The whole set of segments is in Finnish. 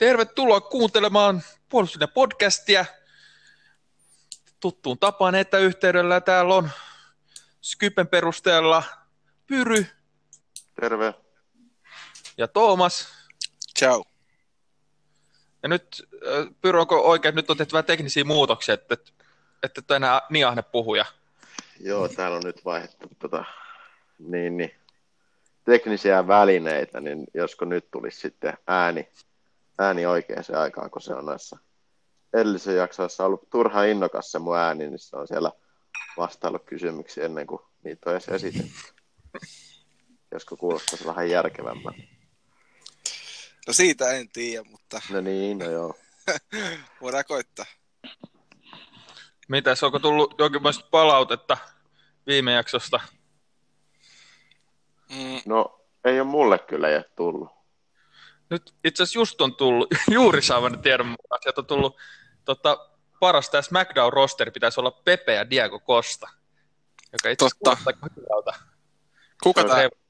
Tervetuloa kuuntelemaan puolustuslinja podcastia. Tuttuun tapaan etäyhteydellä täällä on Skypen perusteella Pyry Terve. ja Toomas. Ciao. Ja nyt, Pyry, onko oikein, nyt on tehty vähän teknisiä muutoksia, että, että, et enää niin ahne puhuja. Joo, täällä on nyt vaihdettu tota, niin, niin, teknisiä välineitä, niin josko nyt tulisi sitten ääni, ääni oikeaan aikaan, kun se on näissä edellisen jaksoissa ollut turha innokas se mun ääni, niin se on siellä vastaillut kysymyksiä ennen kuin niitä on edes esitetty. Josko kuulostaisi vähän järkevämmän. No siitä en tiedä, mutta No niin, no joo. voidaan koittaa. Mitäs, onko tullut jonkinlaista palautetta viime jaksosta? Mm, No, ei ole mulle kyllä ei ole tullut. Nyt itse asiassa just on tullut, juuri saavani tiedon mukaan, sieltä on tullut tota, paras tämä SmackDown-rosteri pitäisi olla Pepe ja Diego Costa, joka itse asiassa Totta. hyvältä. kuka tämä? Trev-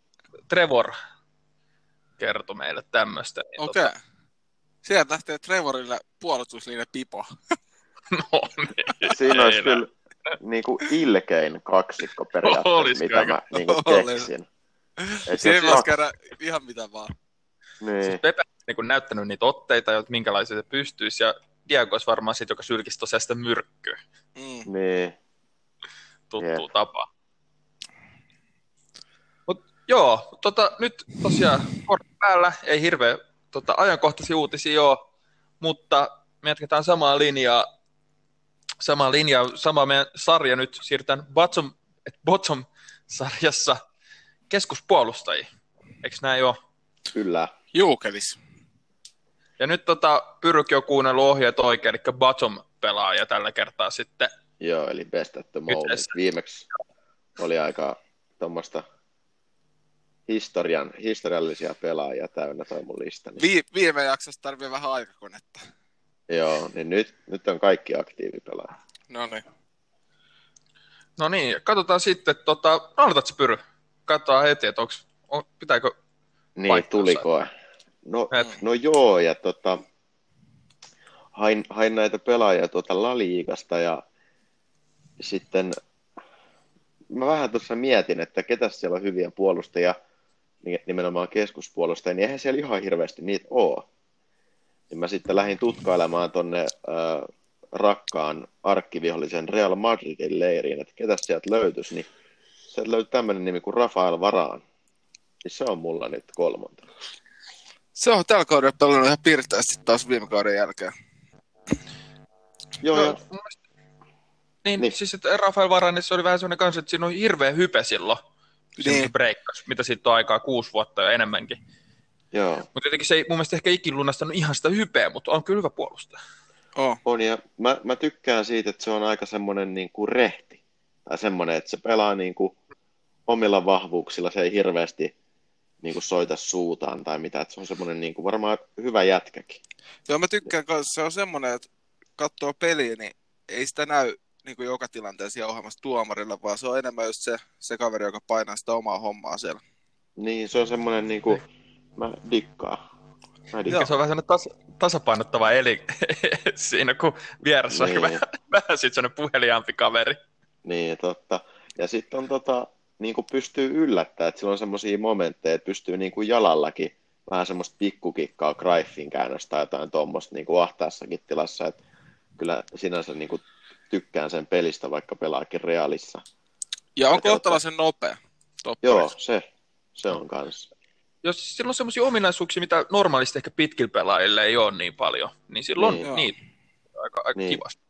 Trevor kertoi meille tämmöistä. Niin Okei. Okay. Sieltä lähtee Trevorille puolustuslinja pipo. Tota, no, niin. Siinä olisi kyllä niin kuin ilkein kaksikko Olis periaatteessa, mitä kyllä. mä niin kuin Olis. keksin. Siinä voisi kaksi- käydä ihan mitä vaan. Niin. Siis Pepe on niin näyttänyt niitä otteita, että minkälaisia se pystyisi, ja Diego olisi varmaan sit, joka sylkisi tosiaan sitä myrkkyä, Mm. Niin, tuttuu Jep. tapa. Mut joo, tota, nyt tosiaan päällä, ei hirveä tota, ajankohtaisia uutisia ole, mutta me jatketaan samaa linjaa, samaa linjaa, sama meidän sarja nyt siirrytään bottom, et bottom-sarjassa keskuspuolustajia. Eikö näin ole? kyllä. Juukelis. Ja nyt tota, Pyrki on kuunnellut ohjeet oikein, eli bottom-pelaaja tällä kertaa sitten. Joo, eli best at the moment. Yhteistä. Viimeksi oli aika tuommoista historian, historiallisia pelaajia täynnä toi mun listani. Vi- viime jaksossa tarvii vähän aikakonetta. Joo, niin nyt, nyt on kaikki aktiivipelaajat. No niin. No niin, katsotaan sitten, tota, aloitatko Pyry? Katsotaan heti, että onks, on, pitääkö, Niin, Paikkansa. tuliko? No, Et- no joo, ja tota, hain, hain näitä pelaajia tuota La Ligasta ja sitten mä vähän tuossa mietin, että ketä siellä on hyviä puolustajia, ni- nimenomaan keskuspuolustajia, niin eihän siellä ihan hirveästi niitä ole. Niin mä sitten lähdin tutkailemaan tonne äh, rakkaan arkkivihollisen Real Madridin leiriin, että ketä sieltä löytyisi, niin sieltä löytyi tämmöinen nimi kuin Rafael Varaan. Niin se on mulla nyt kolmonta. Se on tällä kaudella pelannut ihan pirteästi taas viime kauden jälkeen. Joo, no, joo. niin, Niin. niin, siis että Rafael Varane, se oli vähän sellainen kanssa, että siinä on hirveä hype silloin, niin. Niin. se breikkas, mitä siitä on aikaa, kuusi vuotta ja enemmänkin. joo. Mutta jotenkin se ei mun mielestä ehkä ikin lunastanut ihan sitä hypeä, mutta on kyllä hyvä puolustaja. Oh. On, ja mä, mä tykkään siitä, että se on aika semmoinen niin kuin rehti. Tai semmoinen, että se pelaa niin kuin omilla vahvuuksilla, se ei hirveästi niin kuin soita suutaan tai mitä. Että se on semmoinen niin kuin varmaan hyvä jätkäkin. Joo, mä tykkään kanssa. Se on semmoinen, että katsoo peliä, niin ei sitä näy niin kuin joka tilanteessa jauhamassa tuomarilla, vaan se on enemmän just se, se kaveri, joka painaa sitä omaa hommaa siellä. Niin, se on semmoinen, niin kuin, mä dikkaan. Mä Joo. Se on vähän tas, tasapainottava eli siinä, kun vieressä on Niin. vähän, vähän sitten puheliaampi kaveri. Niin, totta. Ja sitten on tota, niin kuin pystyy yllättämään, että sillä on semmoisia momentteja, että pystyy niin kuin jalallakin vähän semmoista pikkukikkaa Greifin käännöstä tai jotain tuommoista niin kuin ahtaassakin tilassa, että kyllä sinänsä niin kuin tykkään sen pelistä, vaikka pelaakin realissa. Ja on kohtalaisen nopea. Toppari. Joo, se, se on kanssa. Jos sillä on sellaisia ominaisuuksia, mitä normaalisti ehkä pitkillä pelaajilla ei ole niin paljon, niin silloin Niin. niin. niitä aika, aika Niin. niin. kivasti.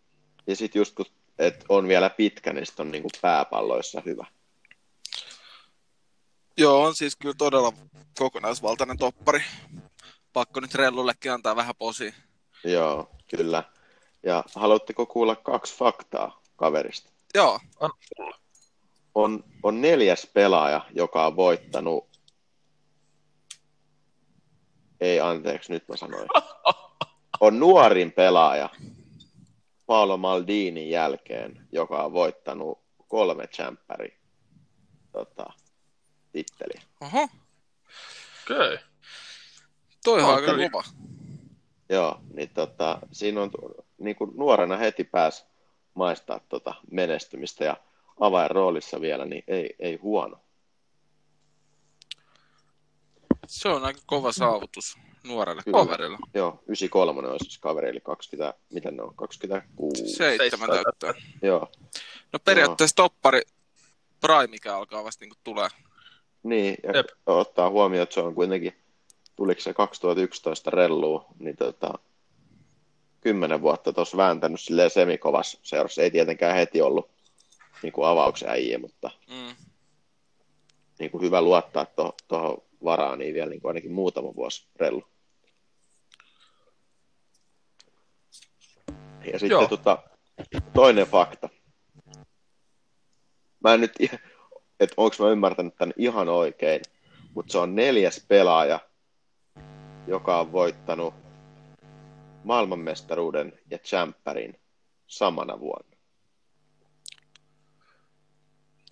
Ja sitten just kun et on vielä pitkä, niin sit on niin kuin pääpalloissa hyvä. Joo, on siis kyllä todella kokonaisvaltainen toppari. Pakko nyt Rellullekin antaa vähän posi. Joo, kyllä. Ja haluatteko kuulla kaksi faktaa kaverista? Joo, On on, on neljäs pelaaja, joka on voittanut... Ei, anteeksi, nyt mä sanoin. On nuorin pelaaja Paolo Maldinin jälkeen, joka on voittanut kolme tsemppäri tota, titteliä. oho, Okei. toi on aika kova. Joo, niin tota, siinä on niin kuin nuorena heti pääs maistaa tota menestymistä ja avainroolissa vielä, niin ei, ei huono. Se on aika kova saavutus nuorelle Kyllä. kaverille. Joo, 93 on siis kaveri, eli 20, mitä ne on, 26. Seitsemän täyttää. Joo, No periaatteessa toppari Prime, mikä alkaa vasta niin tulee. Niin, ja Jep. ottaa huomioon, että se on kuitenkin, tuliko se 2011 rellu, niin tota, kymmenen vuotta tuossa vääntänyt silleen semikovas seurassa. Ei tietenkään heti ollut niin kuin avauksen äijä, mutta Mm. niin kuin hyvä luottaa tuohon to, varaan, niin vielä niin kuin ainakin muutama vuosi rellu. Ja sitten Joo. tota, toinen fakta. Mä en nyt, että onko mä ymmärtänyt tämän ihan oikein, mutta se on neljäs pelaaja, joka on voittanut maailmanmestaruuden ja champerin samana vuonna.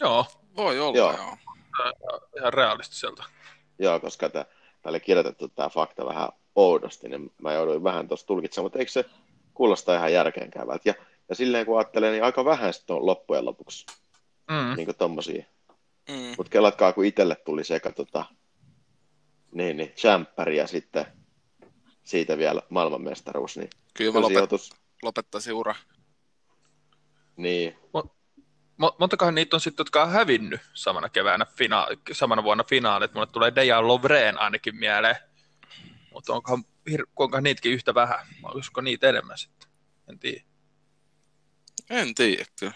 Joo, Voi olla, Joo. joo. ihan realistiselta. Joo, koska täällä oli kirjoitettu tämä fakta vähän oudosti, niin mä jouduin vähän tuossa tulkitsemaan, mutta eikö se kuulosta ihan järkeenkäyvältä? Ja, ja silleen kun ajattelee, niin aika vähän sitten on loppujen lopuksi Mm. niin tommosia. Mm. Mutta kelatkaa, kun itselle tuli sekä tota, niin, niin, champperi ja sitten siitä vielä maailmanmestaruus, niin Kyllä mä lopet, sijoitus, lopettaisin ura. niin, Mo- montakohan niitä on sitten, jotka on hävinnyt samana keväänä, fina- samana vuonna finaalit. Mulle tulee Dejan Lovreen ainakin mieleen. Mutta onkohan, hir- onkohan niitäkin yhtä vähän? Olisiko niitä enemmän sitten? En tiedä. En tiedä kyllä.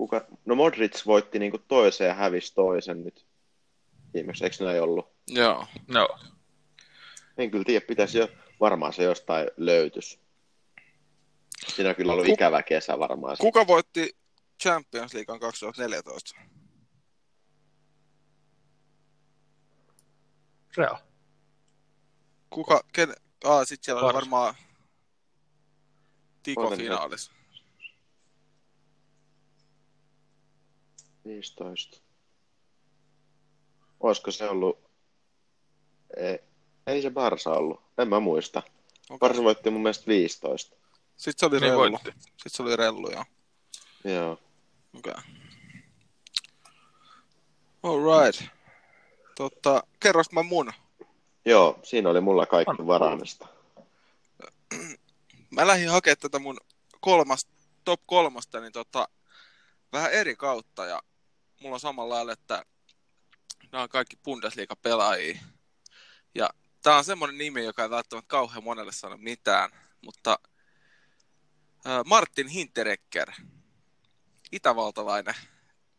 Kuka, no Modric voitti niin kuin toisen ja hävisi toisen nyt viimeksi, eikö näin ollut? Joo. No, En kyllä tiedä, pitäisi jo, varmaan se jostain löytys. Siinä on kyllä ollut Ku- ikävä kesä varmaan. se. Kuka voitti Champions Leaguean 2014? Real. Kuka, ken, aa, sit siellä oli Barca. varmaan Tiko Otan nyt. finaalis. 15. Olisiko se ollut... Ei, ei se Barsa ollut, en mä muista. Okay. Barsa voitti mun mielestä 15. Sitten se oli Niin rellu. voitti. Sitten se oli rellu, joo. Joo. Okei. Okay. Alright. Totta, kerros mä mun. Joo, siinä oli mulla kaikki varaamista. Mä lähdin hakemaan tätä mun kolmas, top kolmosta, niin tota, vähän eri kautta ja mulla on samalla lailla, että nämä on kaikki Bundesliga-pelaajia. Ja tää on semmoinen nimi, joka ei välttämättä kauhean monelle sano mitään, mutta Martin Hinterecker, itävaltalainen,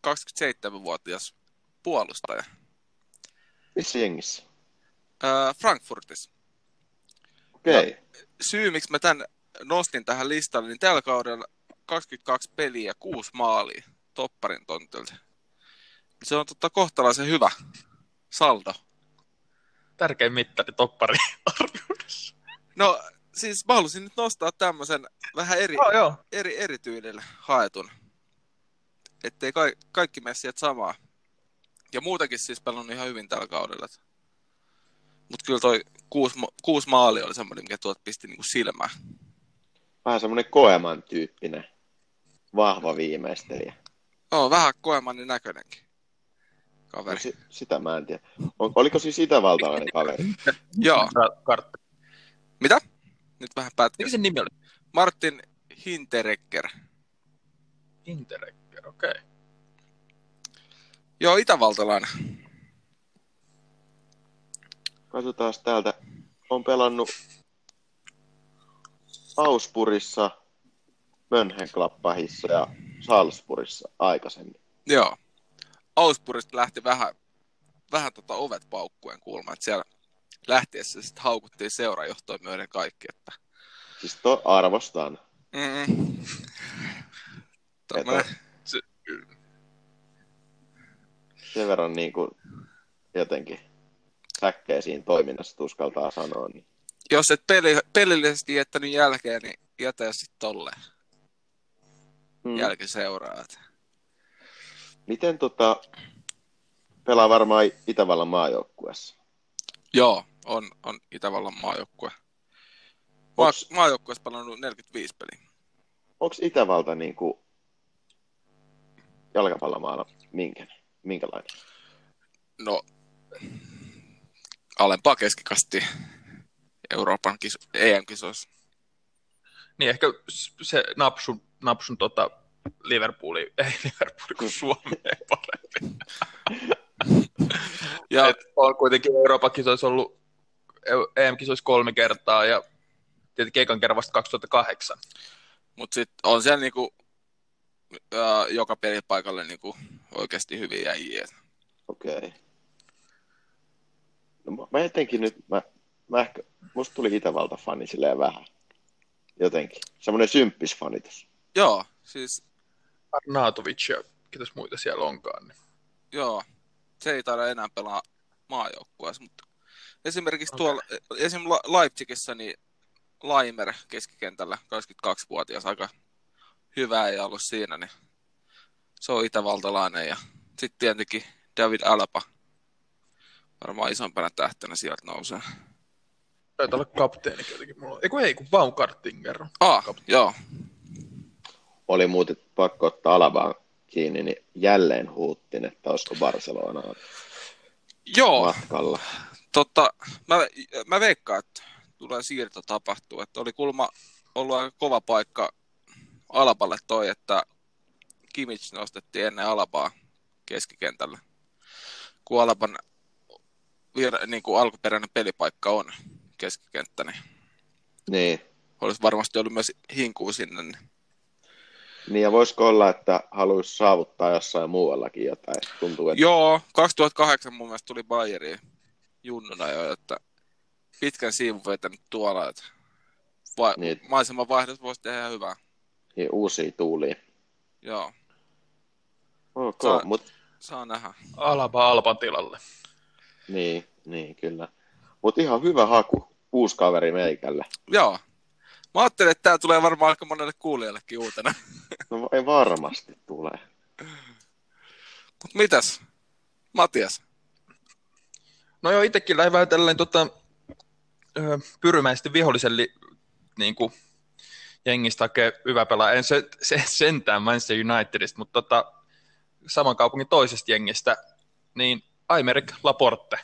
27-vuotias puolustaja, Missä jengissä? Frankfurtissa. Okei. Okay. syy, miksi mä tämän nostin tähän listalle, niin tällä kaudella 22 peliä ja 6 maalia topparin tontilta. Se on totta kohtalaisen hyvä saldo. Tärkein mittari toppari arvioidessa. No siis mä halusin nyt nostaa tämmöisen vähän eri, Joo, joo. eri, eri tyylillä haetun. Ettei ka- kaikki mene sieltä samaa. Ja muutenkin siis pelannut ihan hyvin tällä kaudella. Mutta kyllä toi kuusi, ma- kuusi maali oli semmoinen, mikä tuot pisti niinku silmään. Vähän semmoinen koeman tyyppinen. Vahva viimeistelijä. Oo, vähän koemannin näköinenkin. Kaveri. si- sitä mä en tiedä. On, oliko siis itävaltalainen kaveri? Joo. Kartta. Mitä? Nyt vähän pätkä. Mikä sen nimi oli? Martin Hinterecker. Interekker, okei. Okay. Joo, itävaltalainen. Katsotaan täältä. On pelannut Auspurissa, Mönchengladbachissa ja Salzburgissa aikaisemmin. Joo. Auspurista lähti vähän, vähän tota ovet paukkuen kuulemma, että siellä lähtiessä sitten haukuttiin seurajohtoa myöden kaikki, että Siis to arvostan. mm, Tämmönen, Sen verran niin kuin jotenkin säkkejä siinä toiminnassa että uskaltaa sanoa. Niin. jos et peli, pelillisesti jättänyt jälkeen, niin jätä sitten tolleen Hmm. jälki seuraa. että- Miten tota, pelaa varmaan Itävallan maajoukkueessa? Joo, on, on Itävallan maajoukkue. Maa, Onks, maajoukkueessa pelannut 45 peliä. onks Itävalta niinku jalkapallomaalla minkä, minkälainen? No, alempaa keskikasti Euroopan kiso, EM-kisoissa. Niin ehkä se napsun, napsun tota Liverpooli, ei Liverpooli, kun Suomeen parempi. Ja Et on kuitenkin Euroopan kisoissa ollut EM-kisoissa kolme kertaa ja tietenkin ekan kerran vasta 2008. Mutta sitten on siellä niinku, ää, joka pelipaikalle niinku oikeasti hyviä jäjiä. Okei. Okay. No, mä- mä jotenkin nyt, mä, mä ehkä, musta tuli Itävalta-fani silleen vähän. Jotenkin. Semmoinen symppis fanitus. Joo, siis Arnautovic ja ketäs muita siellä onkaan. Niin. joo, se ei taida enää pelaa maajoukkueessa, mutta esimerkiksi Okei. tuolla, esim. Leipzigissä, niin Laimer keskikentällä, 22-vuotias, aika hyvä ei ollut siinä, niin se on itävaltalainen ja sitten tietenkin David Alaba, varmaan isompana tähtenä sieltä nousee. Taitaa olla kapteeni jotenkin mulla. Eiku ei, kun Baumgartinger. Ah, joo, Oli muuten pakko ottaa Alabaan kiinni, niin jälleen huuttin, että olisiko Barcelona joo, matkalla. Totta, mä, mä veikkaan, että tulee siirto tapahtuu. Että oli kulma ollut aika kova paikka Alaballe toi, että Kimmich nostettiin ennen Alabaa keskikentällä. Kun Alaban vir, niin kuin alkuperäinen pelipaikka on keskikenttä, niin Niin. olisi varmasti ollut myös hinkuu sinne. Niin. Niin ja voisiko olla, että haluaisi saavuttaa jossain muuallakin jotain? Tuntuu, että Joo, 2008 mun mielestä tuli Bayeriin junnuna jo, että pitkän siivun vetänyt tuolla, että va- Niin. maiseman vaihdos voisi tehdä hyvää. niin uusia tuulia. Joo, Ok, Saa- mut saa nähdä. Alaba Alban tilalle. niin, niin kyllä. Mut ihan hyvä haku. Uusi kaveri meikälle. Joo. Mä ajattelin, että tää tulee varmaan aika monelle kuulijallekin uutena. No ei varmasti tule. Mut mitäs? Matias. No joo, itsekin lähdin vähän tällainen tota, pyrymäisesti vihollisen li, niin kuin, jengistä hakee hyvä pelaaja. En se, se, sentään Manchester Unitedista, mutta tota, saman kaupungin toisesta jengistä, niin Aymeric Laporte,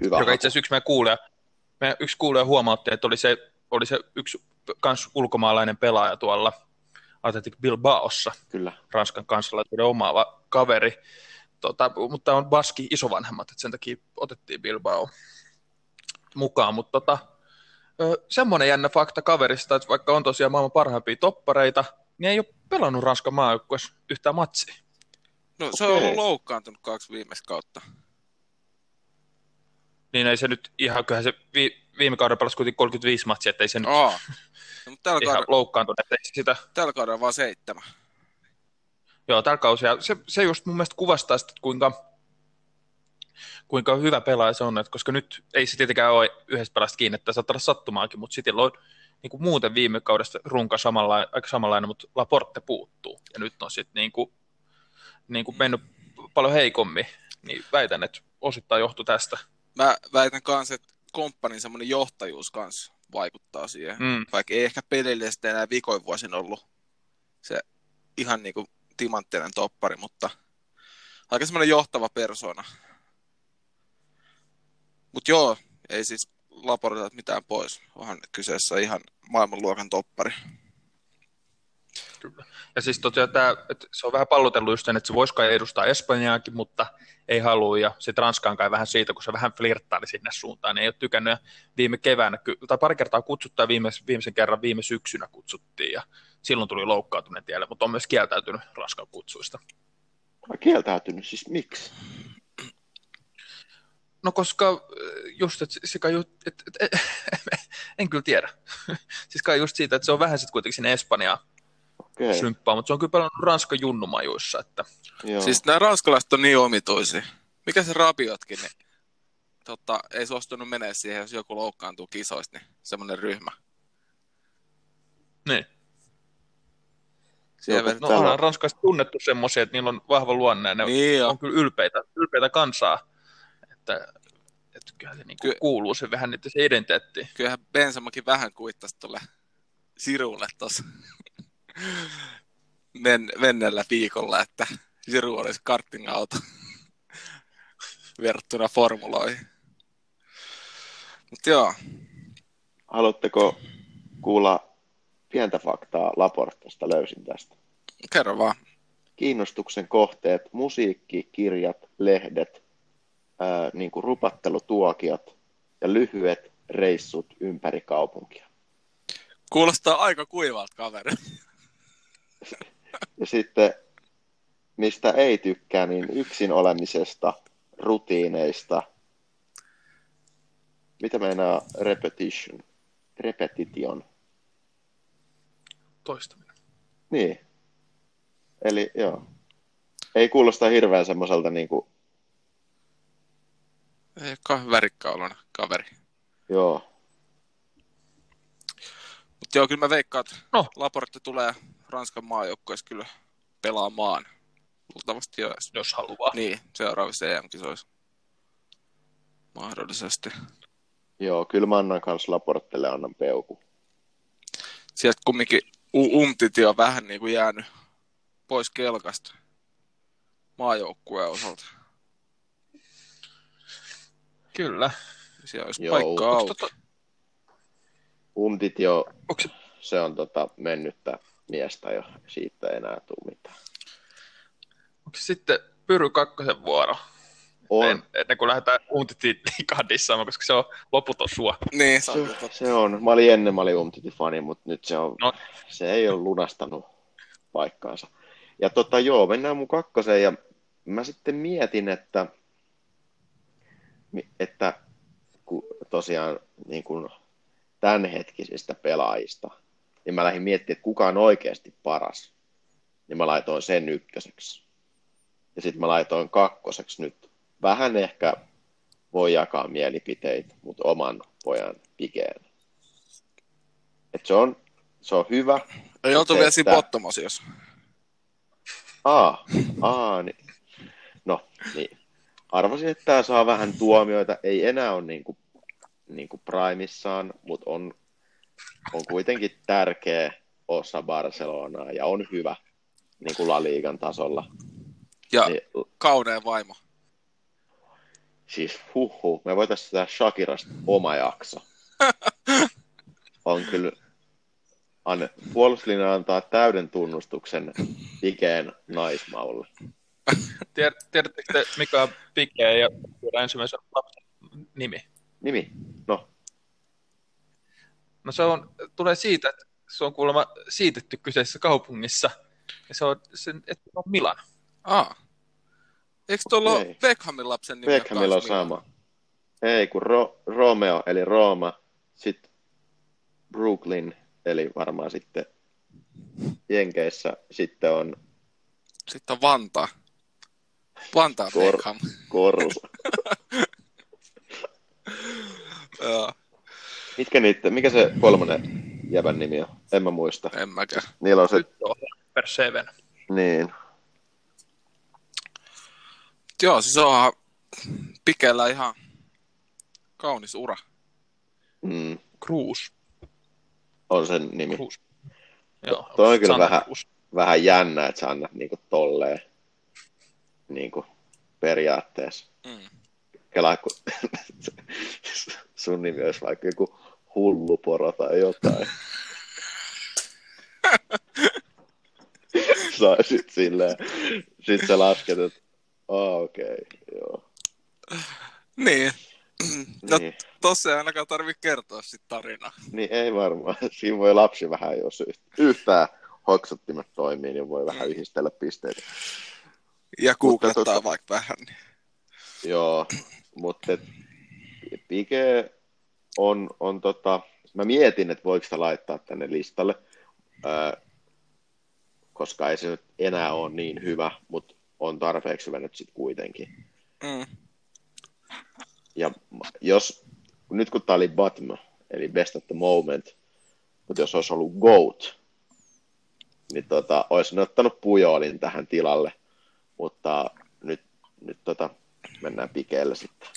Hyvä joka itse asiassa yksi meidän kuulija, meidän yksi kuulija huomautti, että oli se, oli se yksi kans ulkomaalainen pelaaja tuolla Athletic Bilbaossa, Kyllä. Ranskan kansalaisuuden omaava kaveri, tota, mutta on Baski isovanhemmat, että sen takia otettiin Bilbao mukaan, mutta tota, semmoinen jännä fakta kaverista, että vaikka on tosiaan maailman parhaimpia toppareita, niin ei ole pelannut Ranskan maajoukkueessa yhtään matsia. No se on Okei. ollut loukkaantunut kaksi viimeistä kautta. Niin ei se nyt ihan, kyllähän se vi, viime kaudella pelasi kuitenkin 35 matsia, ettei se nyt Aa. No, mutta tällä, ihan kaudella, loukkaantunut, ettei sitä tällä kaudella vaan seitsemän. Joo, tällä kausilla. Se, se just mun mielestä kuvastaa sitä, kuinka, kuinka hyvä pelaaja se on, että koska nyt ei se tietenkään ole yhdestä pelasta kiinni, että saattaa olla sattumaakin, mutta sitten on niin kuin muuten viime kaudesta runka samalla, aika samanlainen, mutta Laporte puuttuu. Ja nyt on sitten niin kuin, niin kuin mennyt paljon heikommin, niin väitän, että osittain johtuu tästä. Mä väitän kanssa, että komppanin semmoinen johtajuus kanssa vaikuttaa siihen. Mm. Vaikka ei ehkä pelillisesti enää vikoin vuosin ollut se ihan niinku timanttinen toppari, mutta aika semmoinen johtava persona. Mutta joo, ei siis Laporta mitään pois. Onhan kyseessä ihan maailmanluokan toppari. Kyllä. Ja siis tosiaan tämä, että se on vähän pallotellut just sen, että se voisi kai edustaa Espanjaakin, mutta ei halua, ja sitten Ranskaan kai vähän siitä, kun se vähän flirttaili sinne suuntaan, niin ei ole tykännyt, ja viime keväänä, tai pari kertaa kutsuttu, ja viime, viimeisen kerran viime syksynä kutsuttiin, ja silloin tuli loukkaantuneen tielle, mutta on myös kieltäytynyt Ranskan kutsuista. Kieltäytynyt, siis miksi? No koska äh, just, että se kai just, et, et, et, en kyllä tiedä. siis kai just siitä, että se on vähän sitten kuitenkin sinne Espanjaan okay. symppaa, mutta se on kyllä pelannut Ranskan junnumajuissa, että joo. Siis nämä ranskalaiset on niin omituisia. Mikä se Rabiotkin, niin tota, ei suostunut menee siihen, jos joku loukkaantuu kisoista, niin semmoinen ryhmä. niin. Siellä Joo, no, No Täällä- onhan Ranskassa tunnettu semmoisia, että niillä on vahva luonne ja ne niin jo. on kyllä ylpeitä, ylpeitä kansaa. Että, et mutta kyllä se niin Ky- kuuluu se vähän nyt se identiteetti. Kyllähän Bensamakin vähän kuittasi tuolle Sirulle tuossa men, mennellä viikolla, että Siru olisi karting-auto verrattuna formuloihin. Mutta joo, Haluatteko kuulla pientä faktaa Laportasta löysin tästä? kerro vaan. Kiinnostuksen kohteet, musiikki, kirjat, lehdet, ää, niin kuin rupattelutuokiot ja lyhyet reissut ympäri kaupunkia. Kuulostaa aika kuivalta kaveri. Ja sitten, mistä ei tykkää, niin yksin olemisesta, rutiineista. Mitä meinaa repetition? Repetition. Toistaminen. Niin. Eli joo. Ei kuulosta hirveän semmoiselta niin kuin, Ei olekaan värikkaulona kaveri. joo. Mutta joo, kyllä mä veikkaan, että No. Laporte tulee Ranskan maajoukkueessa kyllä pelaamaan. Luultavasti jo. Jos haluaa. Niin, seuraavissa EM-kisoissa. Mahdollisesti. Joo, kyllä mä annan kans Laportelle annan peuku. Sieltä kumminkin U- Umtiti on vähän niin kuin jäänyt pois kelkasta maajoukkueen osalta. Kyllä. Siellä olisi Joo. paikkaa Onks auki. tota, Umtit jo, onks se, se on tota mennyttä miestä jo, siitä ei enää tule mitään. onks se sitten Pyry kakkosen vuoro? On, En, ennen kuin lähdetään Umtitiin kaddissaamaan, koska se on loputon suo. Niin, se on se, on. Mä olin ennen, mä olin Umtitin fani, mutta nyt se, on, No. se ei ole lunastanut paikkaansa. Ja tota joo, mennään mun kakkoseen ja mä sitten mietin, että, että kun tosiaan niin kuin tämänhetkisistä pelaajista, niin mä lähdin miettimään, että kuka on oikeasti paras. Niin mä laitoin sen ykköseksi. Ja sitten mä laitoin kakkoseksi nyt. Vähän ehkä voi jakaa mielipiteitä, mutta oman pojan pikeen. Et se, on, se on hyvä. Ei oltu vielä siinä bottomosiossa. Aa, aa, niin. No, niin. Arvasin, että tämä saa vähän tuomioita. Ei enää ole niin kuin, niin kuin primissaan, mutta on, on kuitenkin tärkeä osa Barcelonaa ja on hyvä niin kuin La Ligan tasolla. Ja Niin, kauneen vaimo. siis huhu, me voitaisiin tehdä Shakirasta oma jakso. On kyllä, anne, puolustuslinja antaa täyden tunnustuksen Pikeen naismaulle. Tied- Tiedättekö te, mikä on Pike ja ensimmäisen lapsen nimi? Nimi? No, No se on, tulee siitä, että se on kuulemma siitetty kyseisessä kaupungissa. Ja se on, se, että se on Milan. Aa. Eikö tuolla ole Ei. Beckhamin lapsen nimi? Beckhamilla on sama. Ei, kun Ro- Romeo, eli Rooma, sitten Brooklyn, eli varmaan sitten Jenkeissä, sitten on Sitten on Vantaa. Vantaa Kor- Beckham. Korus. Joo, Mitkä niitä, mikä se kolmonen jävän nimi on? En mä muista. en mäkään. Niillä on se, on per seven. niin, Joo, siis onhan Pikellä ihan kaunis ura. mm, Cruz. on sen nimi. Cruz. Joo, Toi on kyllä Santa vähän- Cruz. Vähän jännä, että sä annat niinku tolleen niinku periaatteessa. Mm. Kela, kun sun nimi olisi vaikka joku hulluporo tai jotain. Saisit silleen. Sitten sä lasket, että oh, okei, okay, joo. Niin. No Niin, tossa ei ainakaan tarvitse kertoa sit tarinaa. niin, ei varmaan. Siinä voi lapsi vähän, jos yht- yhtään hoksottimet toimii, niin voi vähän Mm. yhdistellä pisteitä. Ja googlettaa tota- vaikka vähän. Niin. Joo, mutta Pike on, on tota, mä mietin, että voiko sitä laittaa tänne listalle, ää, koska ei se nyt enää ole niin hyvä, mutta on tarpeeksi hyvä nyt sitten kuitenkin. Mm. Ja jos, nyt kun tämä oli bottom, eli best at the moment, mutta jos olisi ollut GOAT, niin tota, olisin ottanut Pujolin tähän tilalle, mutta nyt, nyt tota, mennään Pikeelle sitten.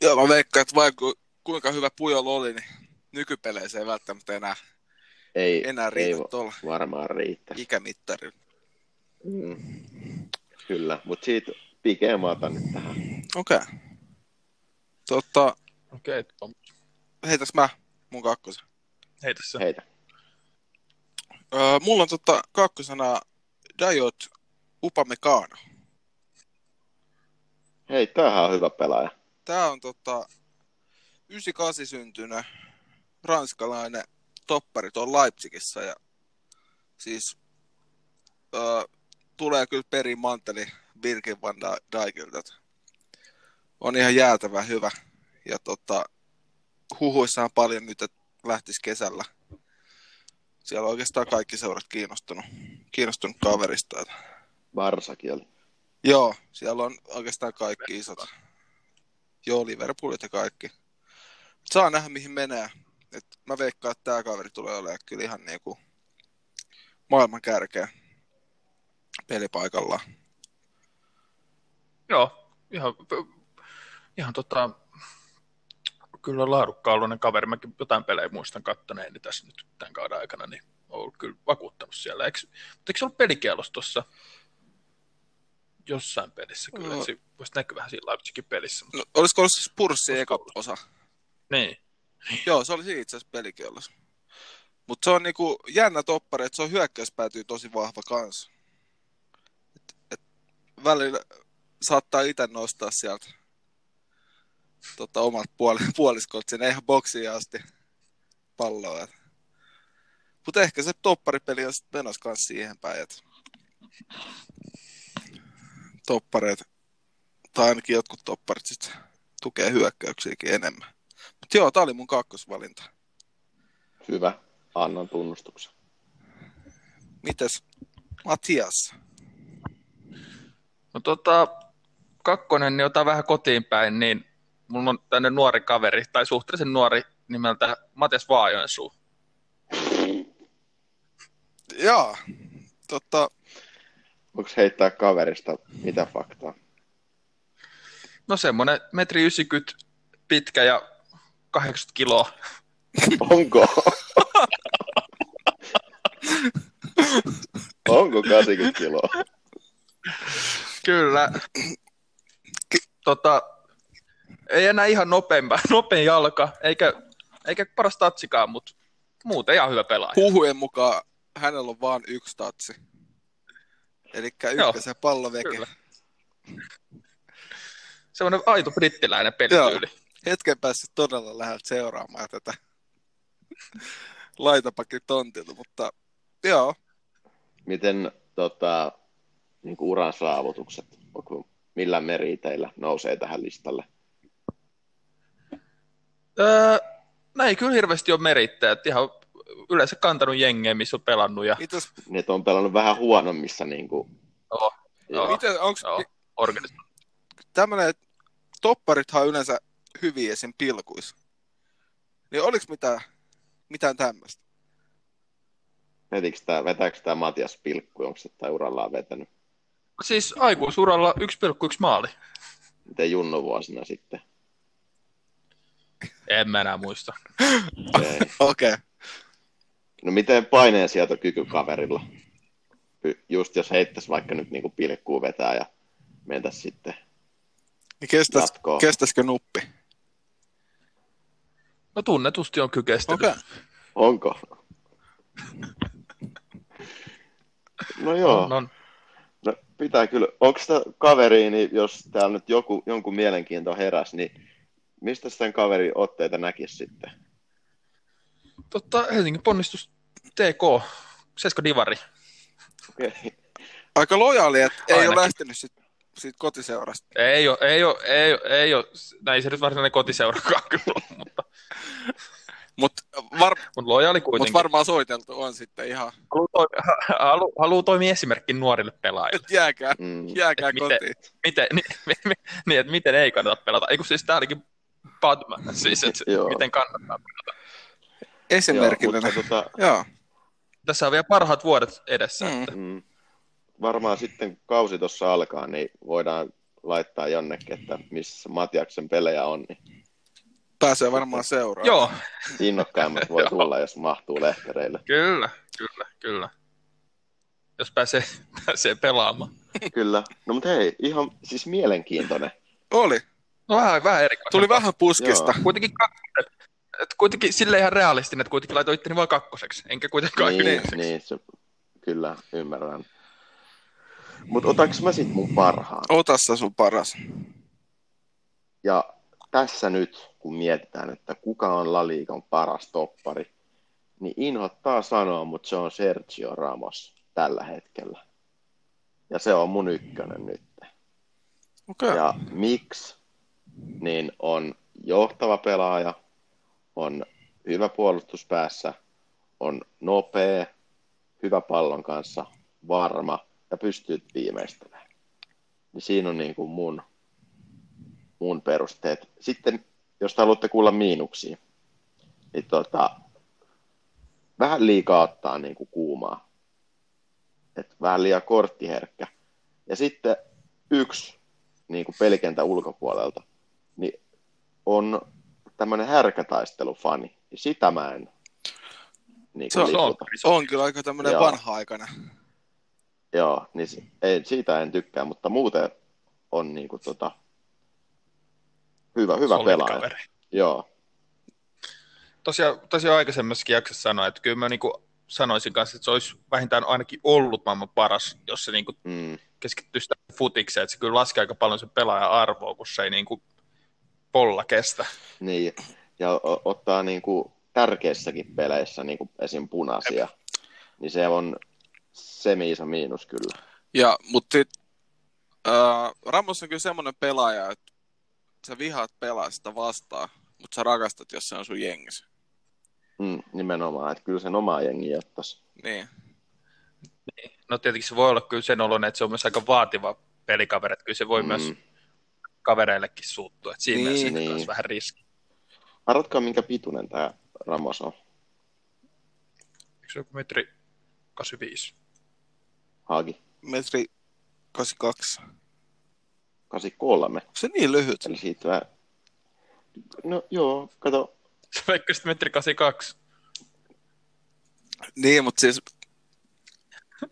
Joo, mä veikkaan, että vaikka kuinka hyvä Pujol oli, niin nykypeleissä ei välttämättä enää, Ei, enää riitä ei tuolla varmaan riitä. ikämittarilla. Mm. Kyllä, mutta siitä Pike mä otan nyt tähän. Okei. Okay. Totta, Okei, okay, heitäs mä mun kakkosen. heitä se. Heitä. Öö, mulla on tota kakkosena Dayot Upamecano. Hei, tämähän on hyvä pelaaja. Tää on tota 98 syntynyt ranskalainen toppari tuolla Leipzigissä ja siis öö, tulee kyllä perin manteli Birkin van Dijkiltä. On ihan jäätävän hyvä ja tota, huhuissa on paljon nyt, että lähtisi kesällä. Siellä on oikeastaan kaikki seurat kiinnostunut, kiinnostunut kaverista. Oli. Joo, siellä on oikeastaan kaikki isot. Joo, Liverpoolit ja kaikki. Saa nähdä, mihin menee. Et mä veikkaan, että tämä kaveri tulee olemaan kyllä ihan niinku maailman kärkeä pelipaikallaan. Joo, ihan, ihan tota, kyllä laadukkaallinen kaveri. Mäkin jotain pelejä muistan kattoneeni tässä nyt tämän kauden aikana, niin on ollut kyllä vakuuttanut siellä. Eikö, mutta eikö se ollut pelikielos tuossa jossain pelissä kyllä? No. Se voisi näkyä vähän siinä Leipzigin pelissä. Mutta... No, olisiko ollut siis Purssi eka osa? Niin. Joo, se oli itse asiassa pelikielos. Mutta se on niinku jännä toppari, että se on hyökkäyspäätyy tosi vahva kans. Et, et välillä saattaa itse nostaa sieltä tota, omat puoli, puoliskot sinne ihan boksiin asti palloa. Mutta ehkä se topparipeli on sitten menossa kans siihen päin, että toppareet, tai ainakin jotkut topparit sitten tukee hyökkäyksiäkin enemmän. Mutta joo, tää oli mun kakkosvalinta. Hyvä. Annan tunnustuksen. Mites Matias? No tota, kakkonen, niin otan vähän kotiin päin, niin mulla on tänne nuori kaveri, tai suhteellisen nuori nimeltä Matias Vaajoensuu. Joo, totta, Voiko heittää kaverista mitä faktaa? No semmonen metri 90 pitkä ja 80 kiloa. Onko? Onko 80 kiloa? Kyllä. Tota, ei enää ihan nopeampa, nopein jalka, eikä, eikä paras tatsikaan, mutta muuten ihan hyvä pelaaja. huhujen mukaan hänellä on vain yksi tatsi. Eli Joo, ykkösen palloveke. Semmoinen aito brittiläinen pelityyli. Hetken päässä todella läheltä seuraamaan tätä laitapakin tontilta, mutta joo, Miten tota, niin uran saavutukset, onko millä meriteillä nousee tähän listalle? Öö, no ei kyllä hirveästi ole merittäjä, että ihan yleensä kantanut jengejä, missä on pelannut ja mitäs, Ne on pelannut vähän huonommissa. Niin kuin, Joo, joo. miten, onko joo, organisaatio. tämmöinen, että topparithan on yleensä hyviä esim. pilkuissa. Niin oliko mitään, mitään tämmöistä? vetikö tää, vetääkö tämä Matias Pilkku, onko se tai urallaan vetänyt? Siis aikuisuralla 1,1 maali. Miten Junno vuosina sitten? En mä enää muista. Ei. Okei. Okay. No miten paineen sietokyky kaverilla? Just jos heittäisi vaikka nyt niin pilkkuu vetää ja mentäisi sitten Niin kestäis, jatkoon. kestäisikö nuppi? No tunnetusti on. Okei. Okay. Onko? No joo, On, on. no, pitää kyllä. Onko sitä kaveri, niin jos täällä nyt joku, jonkun mielenkiinto heräsi, niin mistä sen kaveri otteita näkisi sitten? Totta, Helsingin ponnistus TK, Sesko Divari. Okei. Okay. Aika lojaali, että ei ole lähtenyt sit, siitä kotiseurasta. Ei ole, ei ole, ei ole, ei ole, näin se nyt varsinainen kotiseurakaan kyllä, mutta, Mutta var, mutta lojaali mut kuitenkin. varmaan soiteltu on sitten ihan, Haluaa toimia, halu, halu toimia esimerkki nuorille pelaajille. että jääkää, Mm. jääkää Et miten- kotiin. Miten, niin, niin, niin, että miten ei kannata pelata. Ei kun siis tämä ainakin Padma, siis että Joo. miten kannattaa pelata. Joo, Esimerkillinen. mutta tota, Joo. Tässä on vielä parhaat vuodet edessä. Mm. Mm. Että, mm, varmaan sitten kun kausi tuossa alkaa, niin voidaan laittaa jonnekin, että missä Matiaksen pelejä on, niin Pääsee varmaan seuraamaan. Joo, innokkaimmat voi tulla, jos mahtuu lehtereille. kyllä, kyllä, kyllä. Jos pääsee, pääsee pelaamaan. Kyllä. No mutta hei, ihan siis mielenkiintoinen. Oli. No vähän, vähän erikoinen. Tuli vähän puskista. Joo. Kuitenkin kakkoset. Et kuitenkin silleen ihan realistinen, että kuitenkin laitoin itteni vain kakkoseksi, enkä kuitenkaan Niin, ykköseksi. niin se, kyllä, ymmärrän. Mutta otaks mä sit mun parhaan? Ota sä sun paras. Ja tässä nyt, kun mietitään, että kuka on La Ligan paras toppari, niin inhottaa sanoa, mutta se on Sergio Ramos tällä hetkellä. Ja se on mun ykkönen nyt. Okay. Ja miksi? Niin on johtava pelaaja, on hyvä puolustuspäässä, on nopea, hyvä pallon kanssa, varma ja pystyy viimeistelemään. Niin siinä on niin kuin mun, mun perusteet. Sitten, jos te haluatte kuulla miinuksia, niin tota, vähän liikaa ottaa niin kuin kuumaa. Et vähän liian korttiherkkä. Ja sitten yksi niin kuin pelikentän ulkopuolelta, niin on tämmöinen härkätaistelufani. Ja sitä mä en niin Se on- Se on, se kyllä aika tämmönen Joo. vanha-aikainen. Joo, niin ei, siitä en tykkää, mutta muuten on niin kuin, tota, hyvä, hyvä solid pelaaja. kaveri. Joo, Tosiaan, tosiaan aikaisemmassakin jaksossa sanoin, että kyllä mä niin sanoisin kanssa, että se olisi vähintään ainakin ollut maailman paras, jos se niin kuin mm, keskittyisi futikseen, että se kyllä laskee aika paljon sen pelaajan arvoa, kun se ei niin kuin polla kestä. niin. Ja ottaa niin kuin tärkeissäkin peleissä, niin kuin esim. punaisia, niin se on semi-iso miinus kyllä. Ja, mutta sit, äh, Ramos on kyllä semmoinen pelaaja, että sä vihaat pelaa sitä vastaan, mutta sä rakastat, jos se on sun jengissä. Mm, nimenomaan, että kyllä sen oma jengi ottaisi. Niin. No tietenkin se voi olla kyllä sen oloinen, että se on myös aika vaativa pelikaveri, että kyllä se voi mm. myös kavereillekin suuttua, että siinä Niin, mielessä niin. niin. vähän riski. Arvatkaa, minkä pituinen tämä Ramos on. Eikö se joku metri 85? Haagi. Metri 82. 83. Onko se niin lyhyt? Eli siitä vähän... No joo, kato. Se vaikka sitten metri 82. Niin, mutta siis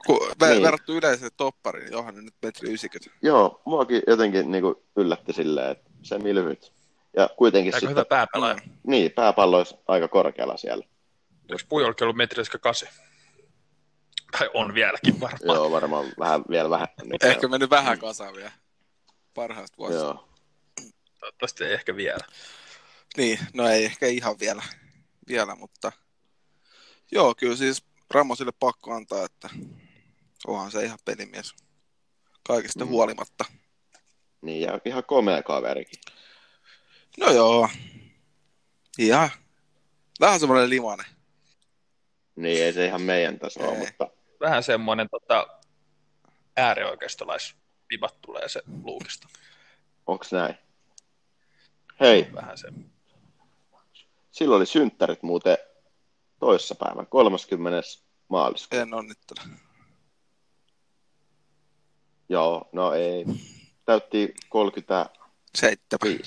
kun ver- Niin. verrattu yleiseen toppariin, niin onhan ne nyt metri 90. Joo, muakin jotenkin niin kuin yllätti silleen, että se lyhyt. Ja kuitenkin Aika sitten, hyvä pääpelaaja. Mm. niin, pääpallo olisi aika korkealla siellä. Eikö Pujolkin ollut metri 8? Tai on vieläkin varmaan. Joo, varmaan vähän, vielä vähän. Niin Ehkä mennyt vähän kasaan vielä parhaasta vuosista. Joo, Toivottavasti ei ehkä vielä. Niin, no ei ehkä ihan vielä, vielä mutta joo, kyllä siis Ramosille pakko antaa, että onhan se ihan pelimies kaikesta Mm. huolimatta. niin ja ihan komea kaverikin. No joo, ihan vähän semmoinen limanen. Niin, ei se ihan meidän tasoa, Ei. mutta Vähän semmoinen tota, äärioikeistolais vibat tulee se luukista. onks näin? Hei, Vähän se. silloin oli synttärit muuten toissapäivän, 30. maaliskuuta. En onnittele. Joo, no ei. Täytti 35. Seitsemän.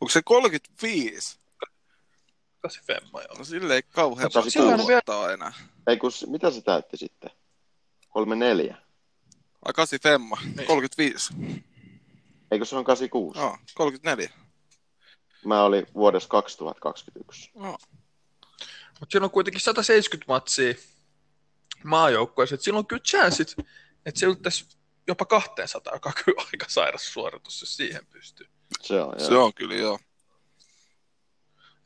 Onko se 35? 8 femma, joo. No sille ei kauhean No, silloin vuotta enää. Ei kun, mitä se täytti sitten? 34. Ai 8 femma, Niin. 35. Eikö se on 86? Joo, 34. Mä olin vuodessa 2021. Joo. Mutta siinä on kuitenkin 170 matsia maajoukkueessa, että silloin on kyllä chanssit, että se yltäisi jopa 200, joka on kyllä aika sairas suoritus, jos siihen pystyy. Se on, Se joo. on kyllä joo.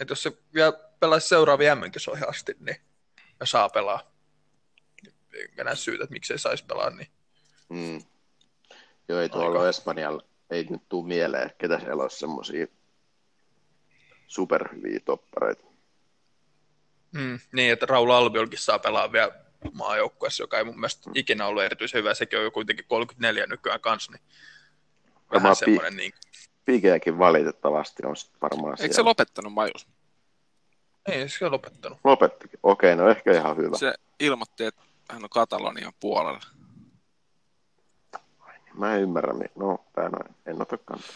Että jos se vielä pelaisi seuraavia MM-kisoihin asti, niin ja saa pelaa. Enkä näe syytä, että miksei saisi pelaa, niin Mm. Joo, ei tuolla Aika. Espanjalla, ei nyt tuu mieleen, ketä siellä olisi semmosia superhyviä toppareita. Mm, niin, että Raul Albiolkin saa pelaa vielä maajoukkueessa, joka ei mun mielestä ikinä ollut erityisen hyvä. Sekin on jo kuitenkin 34 nykyään kanssa, niin vähän pi- semmoinen niin. Pikeäkin valitettavasti on sit varmaan Eikö se siellä. lopettanut majus? Ei se ole lopettanut. Lopettikin. Okei, no ehkä ihan hyvä. Se ilmoitti, että hän on Katalonian puolella. Mä en ymmärrä. mi- No, tää noin. En ota kantaa.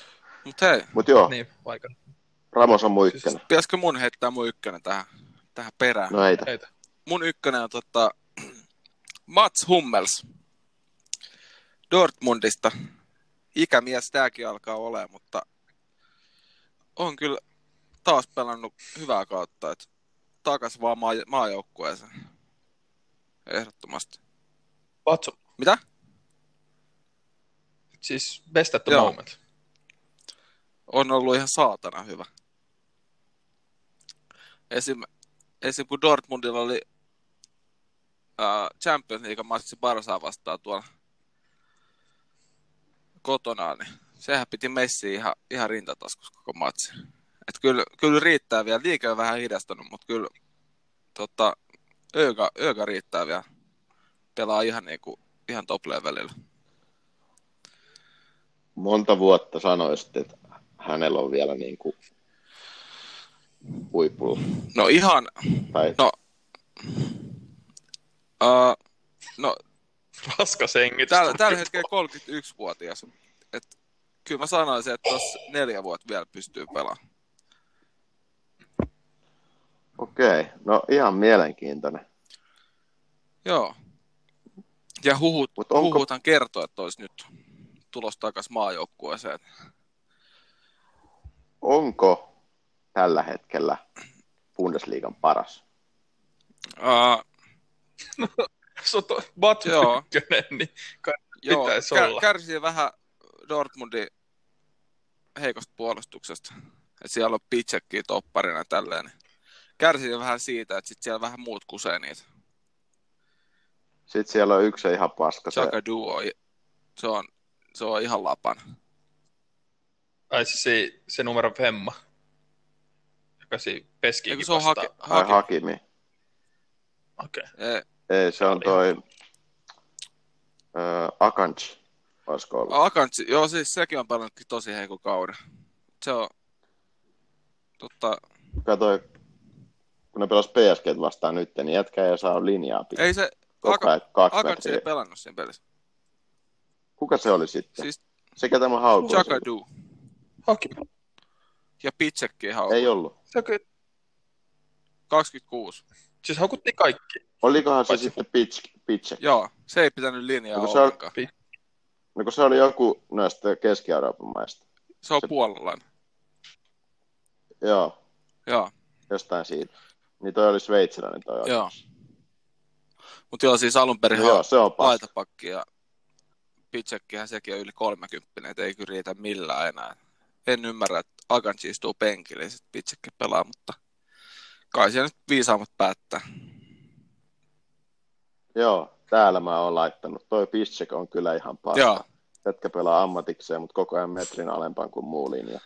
Mut hei, Mut joo, Niin, vaikka. Ramos on mun ykkönen. pitäisikö mun heittää mun ykkönen tähän, tähän perään? No heitä. Heitä. Mun ykkönen on tota, Mats Hummels Dortmundista. Ikämies tääkin alkaa olemaan, mutta on kyllä taas pelannut hyvää kautta, että takas vaan maa, maajoukkueeseen. Ehdottomasti. Patso. Mitä? Siis best at the Joo. moment. On ollut ihan saatana hyvä. Esim, esim kun Dortmundilla oli uh, Champions League matsi Barsaa vastaan tuolla kotona, niin sehän piti Messi ihan, ihan rintataskus koko matsi. Et kyllä, kyllä riittää vielä. Liike on vähän hidastunut, mutta kyllä tota, Öga, Öga riittää vielä. Pelaa ihan, niinku, ihan top levelillä. Monta vuotta sanoisit, että hänellä on vielä niin kuin huipulla. No ihan, Tai no, uh, no Raskas hengitys. tällä, tällä hetkellä 31-vuotias. Et, kyllä mä sanoisin, että tuossa neljä vuotta vielä pystyy pelaamaan. okei, no ihan mielenkiintoinen. Joo. Ja huhut, Mut onko- huhuthan kertoo, että olisi nyt tulos takas maajoukkueeseen. Onko tällä hetkellä Bundesliigan paras? Uh, Se on to- Joo. ykkönen, niin kai joo, pitäisi kä- olla. kärsii vähän Dortmundin heikosta puolustuksesta. Et siellä on Pitsekkiä topparina tälleen. niin Kärsii vähän siitä, että sit siellä vähän muut kusee niitä. Sitten siellä on yksi ihan paska. Se, Chaka Duo, se on, se on ihan lapan. Ai siis se, se numero femma. Joka peskiikin Eikö se on hake, ai hake, Hakimi. Okei. eh, Ei, se on toi äh, Akanji. Olisiko ollut? Akantsi, joo siis sekin on pelannut tosi heikon kauden. Se on, totta, Katoi, kun ne pelas PSG vastaan nyt, niin jätkä ei saa linjaa pitää. ei se, Koko Aka, ajan kaksi Akantsi ei pelannut siinä pelissä. Kuka se oli sitten? Siis Sekä tämä haukui. Chaka Du Hakimi. ja Pitsekki ihan Ei ollut. Se, kyllä- 26. siis haukuttiin kaikki. Olikohan se Paitsi- sitten pitch, pitch? Joo, se ei pitänyt linjaa Onko se on- ollenkaan. No kun se oli joku noista Keski-Euroopan maista. Se on se- puolalainen. Joo, Joo, jostain siitä. Niin toi oli sveitsiläinen toi. oli. joo. Mutta joo, siis alun perin No joo, se on paska. laitapakki ja Pitsekkihän sekin on yli 30, et ei kyllä riitä millään enää. En ymmärrä, että Akanji istuu penkille ja sitten Pitsekki pelaa, mutta kai siellä nyt viisaammat päättää. Joo, täällä mä oon laittanut. Toi Piszczek on kyllä ihan paska. Joo, Jätkä pelaa ammatikseen, mutta koko ajan metrin alempaan kuin muu linja.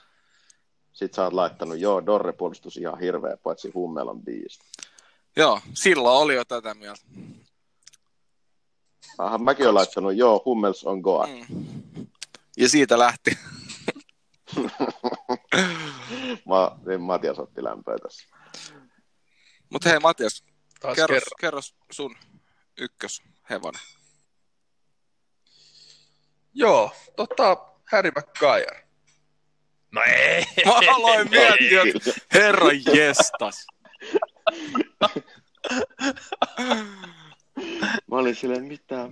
Sitten sä oot laittanut, joo, Dorre puolustus ihan hirveä, paitsi Hummel on biisti. joo, silloin oli jo tätä mieltä. Aha, mäkin oon laittanut, joo, Hummels on Goa. Mm. Ja siitä lähti. Mä, niin Matias otti lämpöä tässä. Mutta hei Matias, Taas kerros, kerros sun ykköshevonen. Joo, tota, Harry Maguire. No ei. Mä aloin miettiä, että herra jestas. Mä olin silleen, mitä?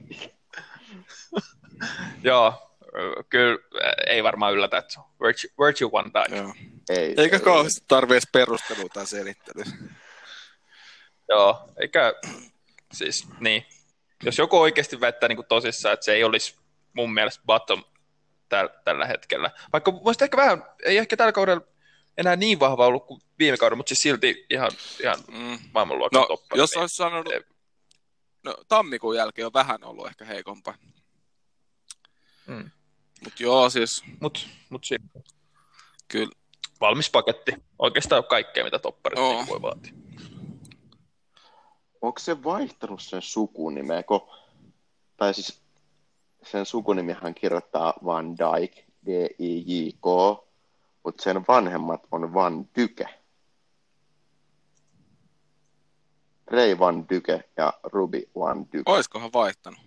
Joo, kyllä ei varmaan yllätä, että Virtue, Virtue One Die. Joo. Ei, Eikä ei, kauheasti tarvitse edes perustelua tai selittelyä. Joo, eikä siis niin. Jos joku oikeasti väittää niin kuin tosissaan, että se ei olisi mun mielestä bottom täl, tällä hetkellä. Vaikka voisi ehkä vähän, ei ehkä tällä kaudella enää niin vahva ollut kuin viime kaudella, mutta siis silti ihan, ihan Mm. maailmanluokan No, toppari. jos niin. olisi sanonut, no tammikuun jälkeen on vähän ollut ehkä heikompaa. Mm. Mutta joo, siis Mut, mut siinä kyllä. valmis paketti. Oikeastaan kaikkea, mitä topparit Joo. niin voi vaatia. Onko se vaihtanut sen sukunimeä? Ko, tai siis sen sukunimihän kirjoittaa Van Dijk, D-I-J-K, mutta sen vanhemmat on Van Dyke. Ray Van Dyke ja Ruby Van Dyke. Oiskohan vaihtanut?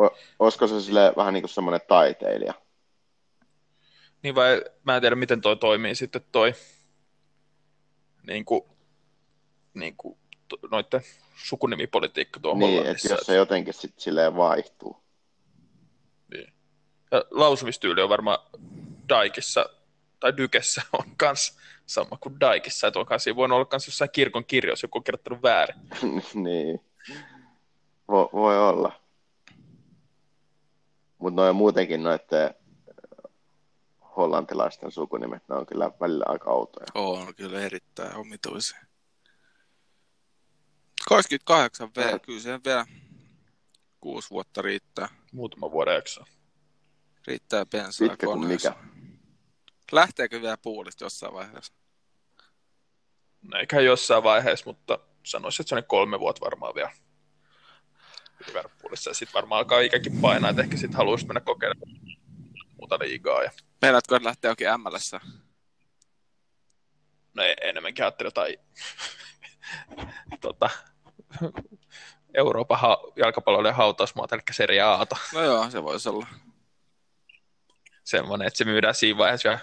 O, olisiko se sille vähän niin kuin semmoinen taiteilija? Niin vai, mä en tiedä miten toi toimii sitten toi, niin kuin, niin kuin noitten sukunimipolitiikka tuo Niin, että jos se jotenkin sitten silleen vaihtuu. Niin. Ja lausumistyyli on varmaan Daikissa, tai Dykessä on kans sama kuin Daikissa, että onkaan siinä voinut olla kans jossain kirkon kirjoissa, joku on kirjoittanut väärin. niin. Vo, voi olla. Mutta noin muutenkin noiden hollantilaisten sukunimet, ne on kyllä välillä aika outoja. On kyllä erittäin omituisia. 28 V, Ää. kyllä se vielä kuusi vuotta riittää. Muutama vuoden jakso. Riittää bensaa Pitkä kuin mikä. Lähteekö vielä puulista jossain vaiheessa? No eikä jossain vaiheessa, mutta sanoisin, että se on kolme vuotta varmaan vielä Liverpoolissa. Ja sitten varmaan alkaa ikäkin painaa, että ehkä sitten haluaisi mennä kokeilemaan muuta liigaa. Ja, Meinaatko, että lähtee jokin MLS? no ei, enemmänkin ajattelin jotain tota, Euroopan ha- jalkapalloiden hautausmaata, eli Serie Aata. No joo, se voisi olla. Semmoinen, että se myydään siinä vaiheessa vielä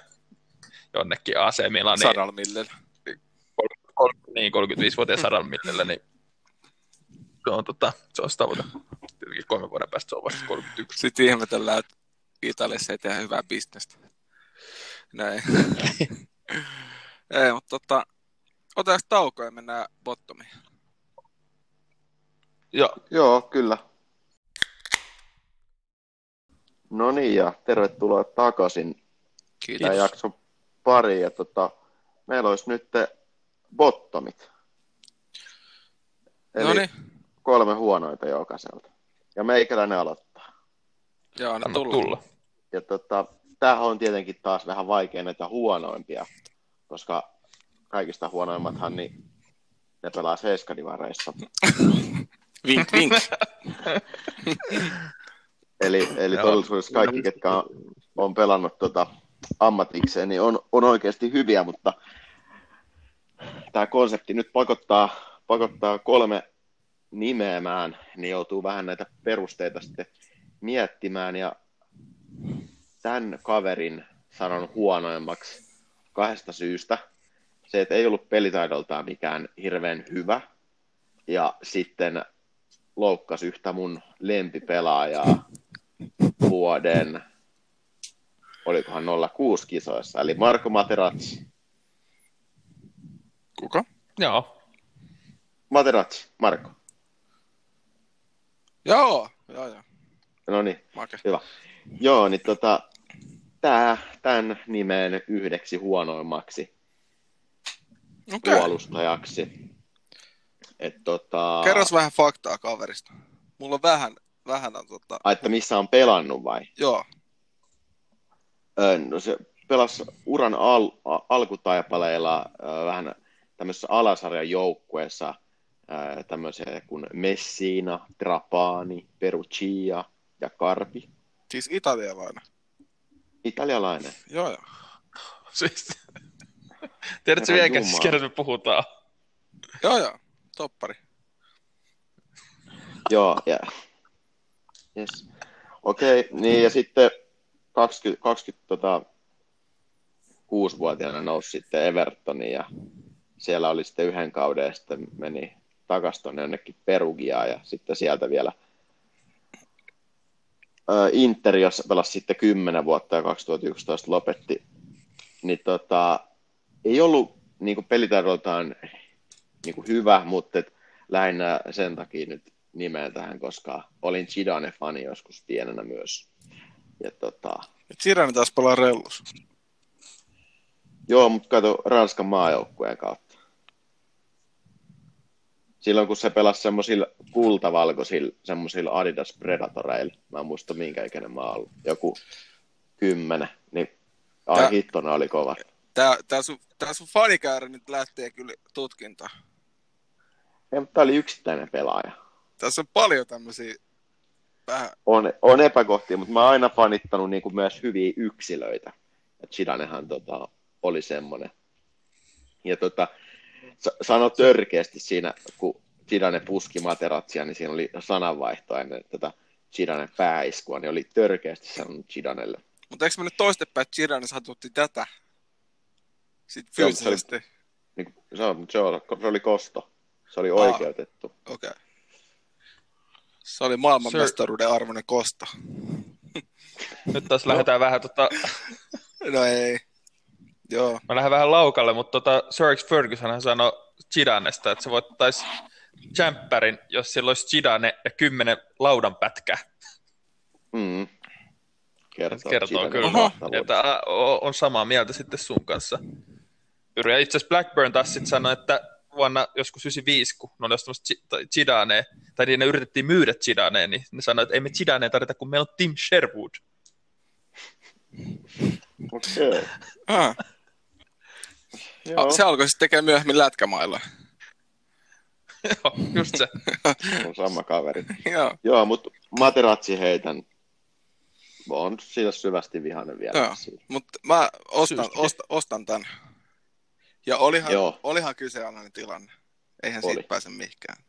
jonnekin AC Milanin Sadalla millillä. kol- niin, 35-vuotiaan sadan millellä, niin se on, tota, se on tavoite. Tietenkin kolmen vuoden päästä se on vasta 31. Sitten ihmetellään, että Italiassa ei tehdä hyvää bisnestä. Näin. ei, mutta tota, otetaanko tauko ja mennään bottomiin? Ja Joo, kyllä. No niin, ja tervetuloa takaisin Kiitos. tämä jakso pari. Ja tota, meillä olisi nyt bottomit. Eli No niin, kolme huonoita jokaiselta. Ja meikäläinen aloittaa. joo, anna tulla. tulla. Ja tota, tämähän on tietenkin taas vähän vaikea näitä huonoimpia, koska kaikista huonoimmathan niin ne pelaa seiskadivareissa. Vink, vink. Eli, eli todellisuudessa kaikki, ketkä on, on pelannut tota ammatikseen, niin on, on oikeasti hyviä, mutta tämä konsepti nyt pakottaa, pakottaa kolme nimeämään, niin joutuu vähän näitä perusteita sitten miettimään, ja tämän kaverin sanon huonoimmaksi kahdesta syystä. Se, että ei ollut pelitaidoltaan mikään hirveän hyvä, ja sitten loukkasi yhtä mun lempipelaajaa vuoden, olikohan 06 kisoissa, eli Marko Materazzi. Kuka? Joo, Materazzi, Marko. Joo, joo, joo. No niin, Make. hyvä. Joo, niin tota, tää, tämän nimeen yhdeksi huonoimmaksi Okei. puolustajaksi. Et tota, Kerros vähän faktaa kaverista. Mulla on vähän, vähän on tota, ai, että missä on pelannut vai? joo, No se pelasi uran al, alkutaipaleilla vähän tämmöisessä alasarjan joukkueessa tämmöisiä kuin Messina, Trapani, Perugia ja Karpi. siis italialainen. Italialainen. Joo, joo. siis tiedätkö Herran vielä, siis kerran me puhutaan? Joo, joo. Toppari. Joo, ja... Yes. Okei, niin ja sitten 20, 20 tota, 6-vuotiaana nousi sitten Evertoniin ja siellä oli sitten yhden kauden ja sitten meni takaisin tuonne jonnekin Perugiaan ja sitten sieltä vielä Inter, jossa pelasi sitten 10 vuotta ja 2011 lopetti, niin tota, ei ollut niin kuin pelitaidoltaan niin hyvä, mutta et lähinnä sen takia nyt nimeä tähän, koska olin Zidane-fani joskus pienenä myös. Ja tota, Et Sirani taas pelaa rellus. joo, mutta kato Ranskan maajoukkueen kautta. Silloin kun se pelasi semmoisilla kultavalkoisilla, semmoisilla Adidas Predatoreilla, mä en muista minkä ikäinen mä ollut, joku kymmenen, niin ai Tää- hittona oli kova. Tää, tää, sun, tää sun fanikäärä nyt lähtee kyllä tutkintaan. Ei, mutta tää oli yksittäinen pelaaja. Tässä on paljon tämmöisiä on, on epäkohtia, mutta mä oon aina fanittanut niin kuin myös hyviä yksilöitä. Et Zidanehan tota, oli semmoinen. Ja tota, sa- sano törkeästi siinä, kun Zidane puski Materazia, niin siinä oli sananvaihto ennen tätä Zidanen pääiskua, niin oli törkeästi sanonut Zidanelle. Mutta eikö me nyt toistepäin Zidane satutti tätä? Sitten mutta se oli- fyysisesti. Niin, se, on, se, oli, se oli kosto. Se oli oikeutettu. Okei. Okay. Se oli maailmanmestaruuden arvoinen kosto. Nyt taas lähdetään vähän, tota, No ei. Joo. mä lähden vähän laukalle, mutta tota, Sir Alex Ferguson sanoi Zidanesta, että se voittaisi Champerin, jos sillä olisi Zidane ja kymmenen laudan pätkää. Mm. Kertoo, Kertoo kyllä, että on samaa mieltä sitten sun kanssa. Ja itse asiassa Blackburn taas sitten sanoi, että vuonna joskus 95, kun ne oli ostamassa Zi- tai niin ne yritettiin myydä Zidanea, niin ne sanoi, että ei me Zidanea tarvita, kun meillä on Tim Sherwood. Okei. Ah. Joo, Se alkoi sitten tekemään myöhemmin lätkämailla. Joo, just se. on sama kaveri. Joo. Joo, mutta Materazzi heitän. On siitä syvästi vihainen vielä. Joo. Mutta mä ostan, ostan, ostan tämän. Ja olihan, Joo. olihan kyseenalainen tilanne. Eihän Oli. siitä pääse mihinkään.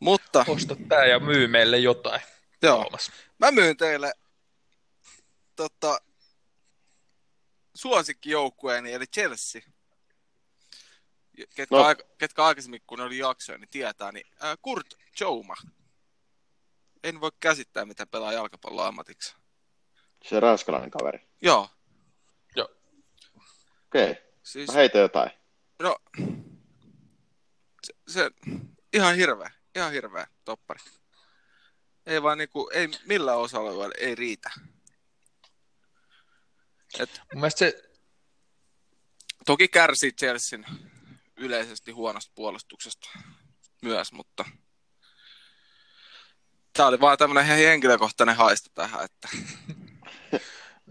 Mutta Osta tää ja myy meille jotain. joo, Tuomas. mä myyn teille tota, suosikkijoukkueeni, eli Chelsea. Ketkä, No. aika, ketkä aikaisemmin, kun ne oli jaksoja, niin tietää, niin ää, Kurt Jouma. En voi käsittää, mitä pelaa jalkapalloa ammatiksi. Se ranskalainen kaveri. Joo, Okei, siis mä heitän jotain. no, se, se ihan hirveä, ihan hirveä toppari. Ei vaan niinku, ei millään osalla ei riitä. Et Mun mielestä se, Toki kärsii Chelsean yleisesti huonosta puolustuksesta myös, mutta tämä oli vaan tämmöinen henkilökohtainen haista tähän, että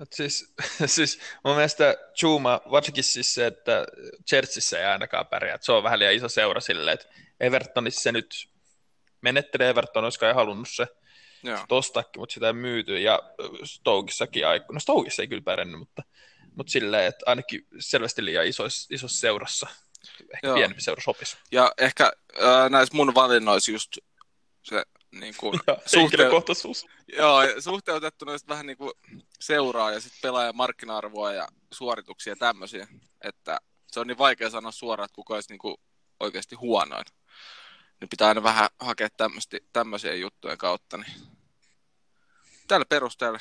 että siis, siis mun mielestä Juma, varsinkin siis se, että Chelseassa ei ainakaan pärjää, että se on vähän liian iso seura silleen, että Evertonissa se nyt menettelee, Everton olisi kai halunnut se tostakin, mutta sitä ei myyty, ja Stokissakin aiku. No Stokissa ei kyllä pärjännyt, mutta, mutta silleen, että ainakin selvästi liian isoissa, isossa seurassa, ehkä Joo. pienempi seura sopisi. Ja ehkä ää, näissä mun valinnoissa just se niin kuin, suhte- Henkilökohtaisuus. joo, suhteutettuna just vähän niin kuin seuraa ja sitten pelaajan markkina-arvoa ja suorituksia ja tämmöisiä, että se on niin vaikea sanoa suoraan, että kuka olisi niin kuin oikeasti huonoin. Niin pitää aina vähän hakea tämmösti, tämmöisiä juttujen kautta. Niin. Tällä perusteella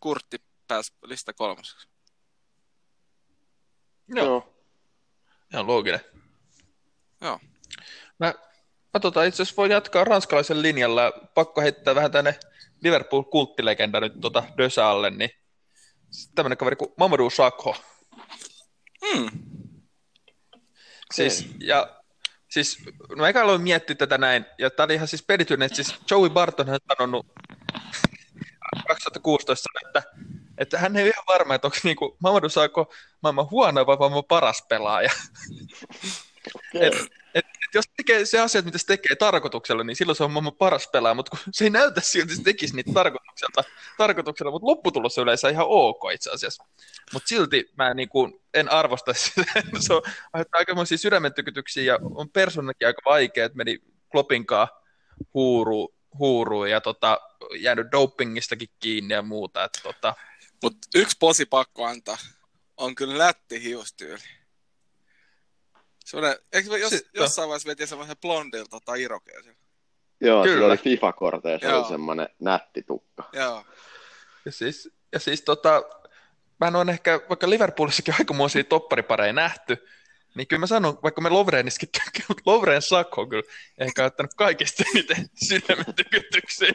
Kurtti pääsi lista kolmoseksi. Joo, Joo. ihan looginen. Joo. Mä, tota, itse asiassa voin jatkaa ranskalaisen linjalla. Pakko heittää vähän tänne Liverpool-kulttilegenda nyt tota Dösaalle, niin tämmöinen kaveri kuin Mamadou Sakho. Hmm. Siis, ja siis, no eikä aloin miettiä tätä näin, ja tää oli ihan siis pelityinen, että siis Joey Barton on sanonut 2016, että, että hän ei ole ihan varma, että onko niinku Mamadou Sakho maailman huono vai maailman paras pelaaja. Et, et jos tekee se asiat, mitä se tekee tarkoituksella, niin silloin se on maailman paras pelaaja, mutta kun se ei näytä siltä, se tekisi niitä tarkoituksella, tarkoituksella mutta lopputulos on yleensä ihan ok itse asiassa. Mutta silti mä niin kuin, en arvosta sitä, se on aiheuttaa aikamoisia sydämen ja on persoonankin aika vaikea, että meni Kloppinkaan huuru, huuruun ja tota, jäänyt dopingistakin kiinni ja muuta. Että, tota, Mutta yksi posi pakko antaa on kyllä nätti hiustyyli. Semmoinen, eikö se jos, jossain vaiheessa veti semmoisen blondilta tai irokeisen? Joo, Kyllä. sillä oli FIFA-korteissa Joo. oli semmoinen nätti tukka. Joo. Ja siis, ja siis tota, mä en ole ehkä, vaikka Liverpoolissakin aikamoisia topparipareja nähty, niin kyllä mä sanon, vaikka me Lovreniskin tykkää, mutta Lovren Sakho on kyllä ehkä ottanut kaikista eniten sydämen tykytyksiä.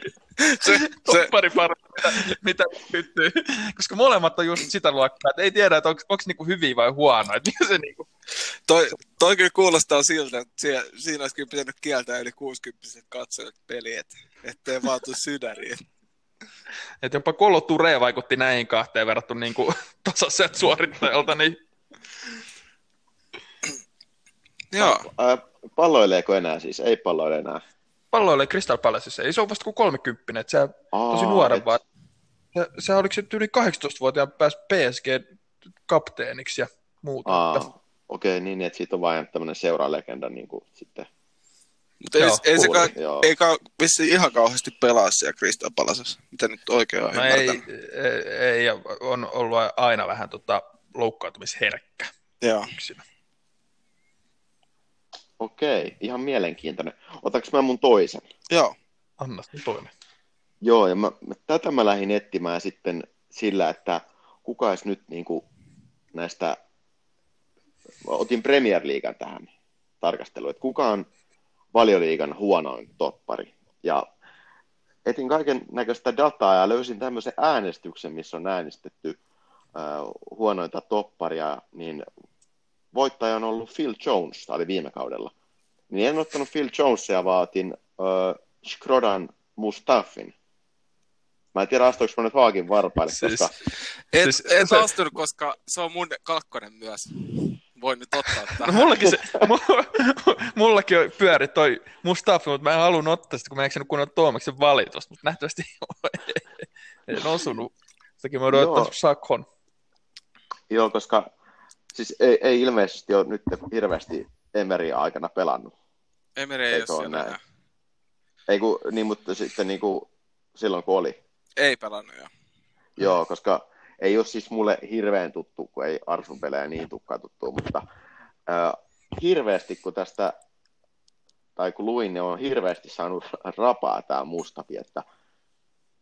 Se, se, Topparipareja, mitä, mitä pyttyy. Koska molemmat on just sitä luokkaa, että ei tiedä, että onko niinku hyviä vai huonoja. Että mikä se niinku, toi, toi kyllä kuulostaa siltä, että siinä, siinä olisi kyllä pitänyt kieltää yli 60 katsojat peliä, että ettei vaan tuu sydäriin. että jopa Kolo Ture vaikutti näihin kahteen verrattuna niinku tasaiselta suorittajalta, niin Joo, Ää, palloileeko enää siis? Ei palloile enää. palloille Crystal Palaceissa. Ei se ole vasta kuin 30, että se Aa, tosi nuoren et- vaan. Se, se oliko se yli 18-vuotiaan pääsi PSG-kapteeniksi ja muuta. Että, Aa, okei, niin, että siitä on vain tämmöinen seuralegenda niin kuin sitten. Mutta ei, ei, se kuulin, ka- joo. ei ka- vissi ihan kauheasti pelaa siellä Crystal Palasessa, mitä nyt oikein on No ei, ei, ei, ja on ollut aina vähän tota loukkaantumisherkkä Joo. yksinä. Okei, ihan mielenkiintoinen. Otaks mä mun toisen? Joo. Anna sitten toinen. Joo, ja mä, mä, tätä mä lähdin etsimään sitten sillä, että kuka olisi nyt niin kuin näistä, mä otin Premier Leaguean tähän tarkasteluun, että kuka on valioliigan huonoin toppari. Ja etin kaiken näköistä dataa ja löysin tämmöisen äänestyksen, missä on äänestetty äh, huonointa topparia, niin voittaja on ollut Phil Jones, tämä oli viime kaudella. Niin en ottanut Phil Jonesia, vaan otin äh, Skrodan Mustafin. Mä en tiedä, astuinko mä nyt Haagin varpaille, Siis- koska Et, Siis et se- astunut, koska se on mun kakkonen myös. Voin nyt ottaa No tähän. mullakin, se, mu- mullakin on pyöri toi Mustafa, mutta mä en halunnut ottaa sitä, kun mä en eksännyt kunnon Tuomaksen valitusta, mutta nähtävästi en osunut. Sitäkin mä ottanut Sakon. joo, koska siis ei, ei ilmeisesti ole nyt hirveästi Emerin aikana pelannut. Emeri ei Eikö ole siellä näin? Ei kun, niin, mutta sitten niin kuin silloin kun oli. Ei pelannut jo. Joo, koska ei ole siis mulle hirveän tuttu, kun ei Arsun pelejä niin tukkaan tuttu, mutta äh, hirveästi kun tästä, tai kun luin, niin on hirveästi saanut rapaa tämä Mustafi, että,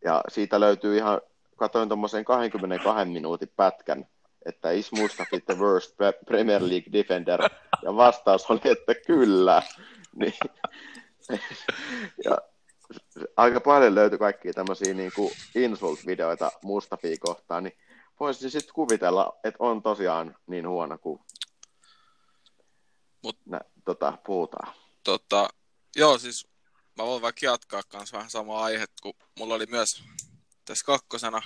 ja siitä löytyy ihan, katsoin tuommoisen 22 minuutin pätkän, että is Mustafi the worst Pre- Premier League defender, ja vastaus oli, että kyllä. Niin, ja aika paljon löytyi kaikkia tämmöisiä niin kuin insult-videoita Mustafia kohtaan, niin voisin sitten kuvitella, että on tosiaan niin huono kuin Mut- nä, tota, puhutaan. Tota, joo, siis mä voin vaikka jatkaa kanssa vähän samaa aihetta, kun mulla oli myös tässä kakkosena.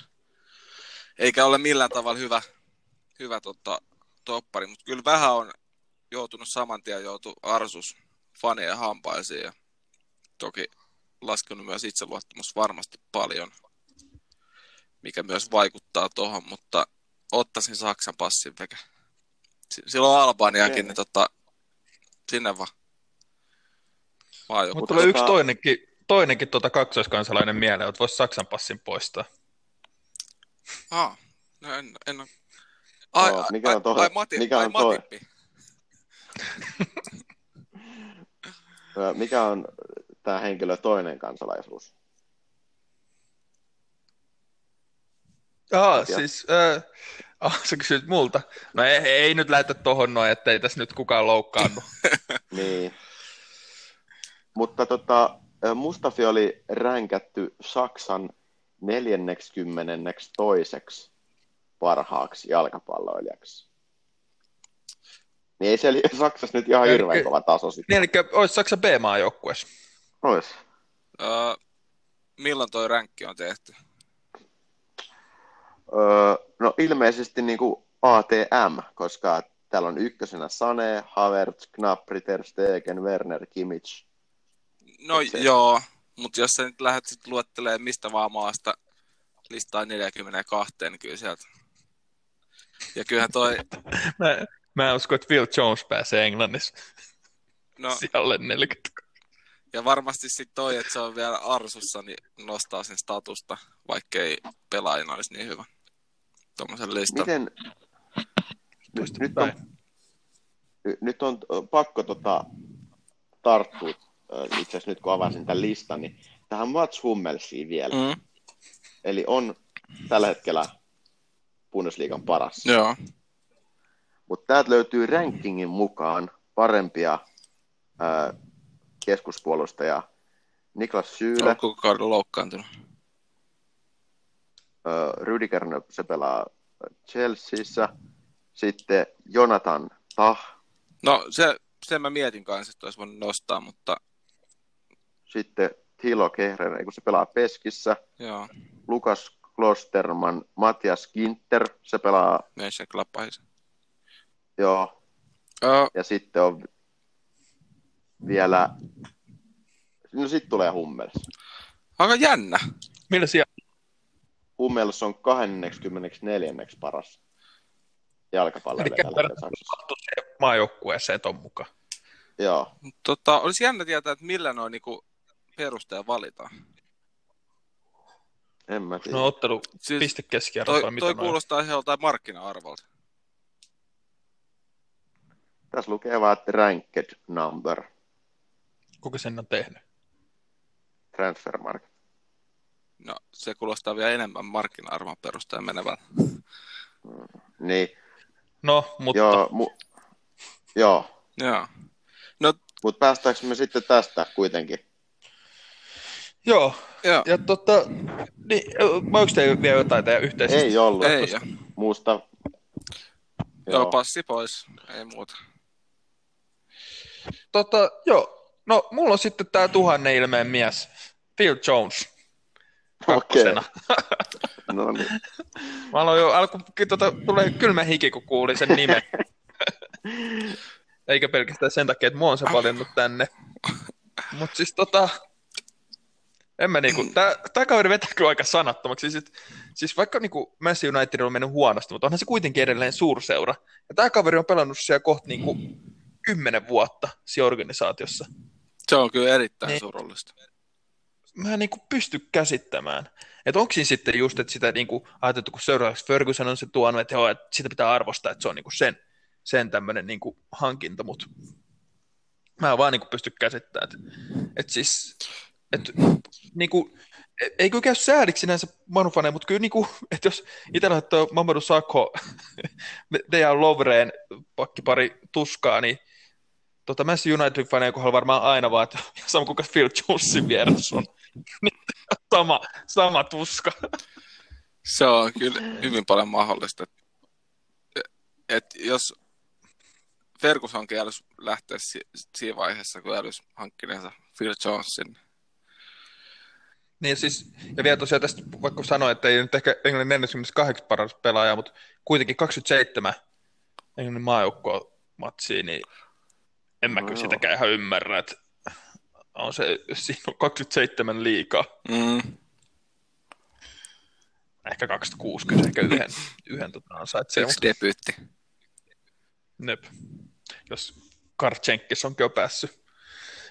Eikä ole millään tavalla hyvä, hyvä tota, toppari, mutta kyllä vähän on joutunut saman tien joutu Arsus fanien hampaisiin ja toki laskenut myös itseluottamus varmasti paljon, mikä myös vaikuttaa tuohon, mutta ottaisin Saksan passin vekä. Silloin Albaniakin, Okei. niin tota, sinne vaan. Maajoukkue. Mutta tulee tota- yksi toinenkin, toinenkin tota kaksoiskansalainen mieleen, että voisi Saksan passin poistaa. Ah, no en, en ole. Ai, ai, mikä on toi- ai, Mati, mikä ai on toi? Mikä on tämä henkilö toinen kansalaisuus? Aa, Katja. siis, äh, ah, sä kysyt multa. No ei, ei nyt lähetä tohon noin, ettei tässä nyt kukaan loukkaannut. Niin. Mutta tota, Mustafi oli ränkätty Saksan 42. parhaaksi jalkapalloilijaksi. Niin ei siellä Saksassa nyt ihan hirveän kova taso sitten. Niin, eli olisi Saksa B-maajoukkueessa. Ois. Öö, milloin toi ränkki on tehty? Öö, no ilmeisesti niin kuin ATM, koska täällä on ykkösenä Sane, Havertz, Gnabry, Ter Stegen, Werner, Kimmich. No Et se- joo, mutta jos sä nyt lähdet sit luettelemaan mistä vaan maasta listaa 42, niin kyllä sieltä. Ja kyllähän toi, Mä, mä en usko, että Phil Jones pääsee Englannissa no sijalle 40. ja varmasti sitten toi, että se on vielä Arsussa, niin nostaa sen statusta, vaikkei pelaajina olisi niin hyvä. Tuommoisen listan. Miten, nyt, nyt, on, ny- nyt on pakko tota, tarttua, itse asiassa nyt kun avasin tämän listan, niin tähän Mats Hummelsiin vielä. Mm, Eli on tällä hetkellä Bundesliigan paras. joo. Mutta täältä löytyy rankingin mukaan parempia ää, keskuspuolustajia. Niklas Syyle, On koko kauden loukkaantunut. Rüdiger, se pelaa Chelseassa. Sitten Jonathan Tah, No se, sen mä mietin kanssa, että olisi voinut nostaa, mutta sitten Tilo Kehrer, kun se pelaa Peskissä. joo, Lukas Klosterman, Matias Ginter, se pelaa, Mönchengladbachissa. joo, Öö, ja sitten on vielä, no sitten tulee Hummels. aika jännä. Millä siellä? Hummels on 24. paras jalkapalloilija Eli tällä hetkellä maajoukkueeseen ton mukaan. Joo. Tota, olisi jännä tietää, että millä noin niinku perusteella valitaan. En mä tiedä. No ottelu Siis piste keskiarvo toi, mitä toi noin? kuulostaa ihan joltain markkina-arvolta. Tässä lukee vaan, että ranked number, Kuka sen on tehnyt? transfer market. No, se kuulostaa vielä enemmän markkina-arvon perusteella menevän. Niin, No, mutta joo, mu- joo. Joo. Mutta päästäänkö me sitten tästä kuitenkin? Joo. Joo. Ja tota, niin, onko teillä vielä jotain teidän yhteisesti? Ei ollut. Ei, joo. Muusta. Joo, passi pois. Ei muuta. Tota, joo. No, mulla on sitten tää tuhannen ilmeen mies, Phil Jones. Okei. Kakkosena. No niin. Mä aloin jo, alku, tota, tulee kylmä hiki, kun kuulin sen nimen. Eikä pelkästään sen takia, että mua on se valinnut tänne. Mut siis tota, en mä niinku, tää, tää kaveri vetää kyllä aika sanattomaksi. Siis, et- siis vaikka niinku Manchester United on mennyt huonosti, mutta onhan se kuitenkin edelleen suurseura. Ja tää kaveri on pelannut siellä kohta niinku kymmenen vuotta siinä organisaatiossa. Se on kyllä erittäin Niin. surullista. mä en niinku pysty käsittämään. Että onko siinä sitten just, että sitä niinku ajateltu, kun seuraavaksi Ferguson on se tuonut, että, joo, että sitä pitää arvostaa, että se on niinku sen, sen tämmöinen niinku hankinta, mutta mä en vaan niinku pysty käsittämään, että, että siis, että niinku, e- ei käy sääliksi sinänsä Manufane, mutta kyllä niinku, että jos itse laittoi Mamadou Sakho Dejan Lovreen pakkipari tuskaa, niin tota Manchester United-fanien kohdalla varmaan aina vaan, että sama kuin Phil Jonesin vieressä on. Niin, sama, sama tuska. Se on kyllä hyvin paljon mahdollista. että et jos Fergusonkin älyisi lähteä si- siinä vaiheessa, kun älyisi hankkineensa Phil Jonesin. Niin siis, ja vielä tosiaan tästä, vaikka sanoin, että ei nyt ehkä Englannin 48 paras pelaaja, mutta kuitenkin 27 Englannin maajoukkoa matsiin, niin en mä No kyllä sitäkään ihan ymmärrä, että on se, siinä on 27 liikaa. Mm. Ehkä 26 kyllä ehkä yhden, yhden tota ansaitsee, Yksi mutta debyytti. nep. Jos Karchenkis onkin jo päässyt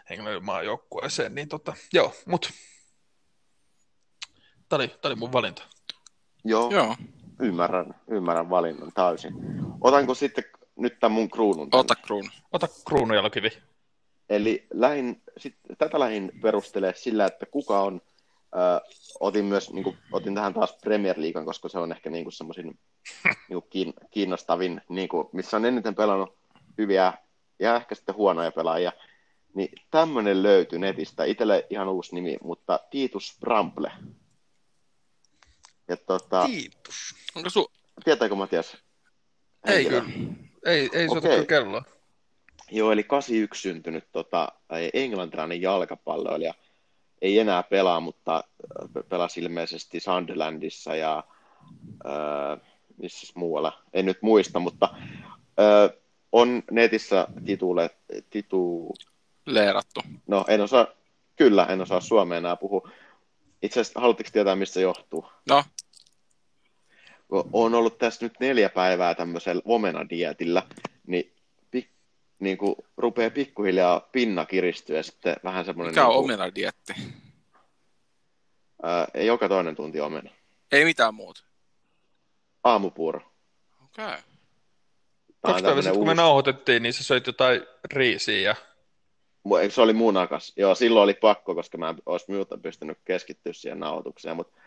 Englannin maajoukkueeseen, niin tota, joo, mutta Tämä oli, tää oli mun valinta. Joo, Joo, ymmärrän, ymmärrän valinnan täysin. Otanko sitten nyt tämän mun kruunun? tänne? ota kruunu. Ota kruunujalokivi. Eli lähin, sit, tätä lähin perustelee sillä, että kuka on, ö, otin myös, niin kuin, otin tähän taas Premier Leaguean, koska se on ehkä niin kuin semmoisin niin kiin, kiinnostavin, niin kuin, missä on eniten pelannut hyviä ja ehkä sitten huonoja pelaajia. Niin tämmöinen löytyi netistä, itselle ihan uusi nimi, mutta Titus Bramble. Ja tota, Kiitos. Onko su... tietääkö Matias? Ei kyllä. Ei, ei soita kyllä kelloa. Joo, eli 81 syntynyt tota, englantilainen jalkapalloilija. Ei enää pelaa, mutta pe- pelasi ilmeisesti Sunderlandissa ja äh, missä muualla, en nyt muista, mutta äh, on netissä titule, titu, leerattu? no en osaa, kyllä en osaa suomea enää puhua. Itse asiassa, haluatteko tietää, mistä johtuu? No, on ollut tässä nyt neljä päivää tämmöisellä omenadietillä, niin, pik, niin kuin rupeaa pikkuhiljaa pinna kiristyä ja sitten vähän semmoinen... mikä on niin kuin, omenadietti? ää, joka toinen tunti omena. Ei mitään muuta. Aamupuuro. Okei. Okay. Kaksi päivää sitten, kun me nauhoitettiin, niin sä söit jotain riisiä ja Se oli munakas. Joo, silloin oli pakko, koska mä en olisi muuta pystynyt keskittyä siihen nauhoitukseen, mutta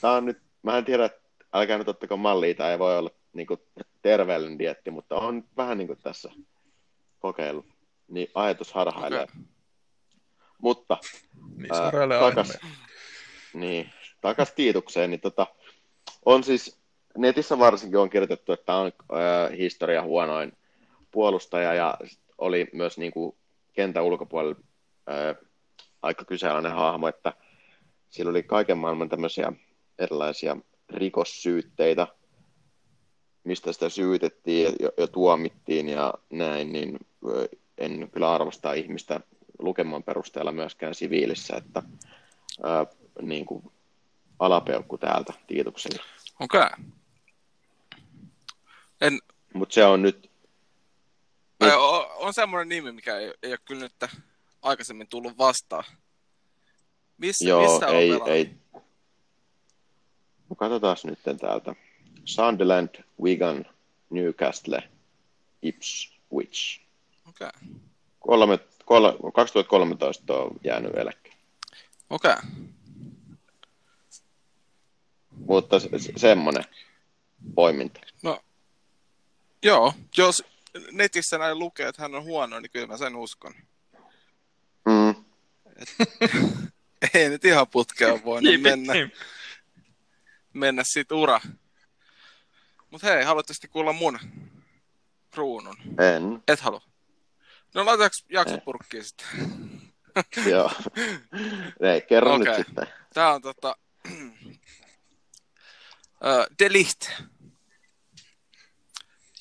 tää on nyt, mä en tiedä, älkää nyt ottako mallia, tämä ei voi olla niin kuin, terveellinen dietti, mutta on vähän niin kuin tässä kokeillut. Niin ajatus harhailee. Okei. Mutta niin Ää, aina. takas, niin, takas Tiitukseen, niin tota, on siis, netissä varsinkin on kirjoitettu, että on ää, historia huonoin puolustaja ja oli myös niin kuin kentän ulkopuolella ää, aika kyseenalainen hahmo, että sillä oli kaiken maailman tämmöisiä erilaisia rikossyytteitä, mistä sitä syytettiin ja, ja, tuomittiin ja näin, niin en kyllä arvosta ihmistä lukeman perusteella myöskään siviilissä, että ää, niin kuin alapeukku täältä Tiitukselle. Okei. Okay. En, Mutta se on nyt, ai, o- on semmoinen nimi, mikä ei, ei ole kyllä nyt aikaisemmin tullut vastaan. Missä, Joo, missä on ei, pelannut? ei. No katsotaan nyt täältä. Sunderland, Wigan, Newcastle, Ipswich. Okei. Kolme, kol, 2013 on jäänyt eläkkeelle. Okei. Mutta se, se, semmoinen poiminta. No, joo, jos netissä näin lukee, että hän on huono, niin kyllä mä sen uskon. Mm. Ei nyt ihan putkeen voinut Niin, mennä, niin. Mennä sit ura. Mut hei, haluatte sitten kuulla mun kruunun? En. Et halua. No laitetaanko jaksopurkkiin sitten? Joo. Ei, kerro Okei. nyt sitten. Tää on tota... Ö, De Ligt.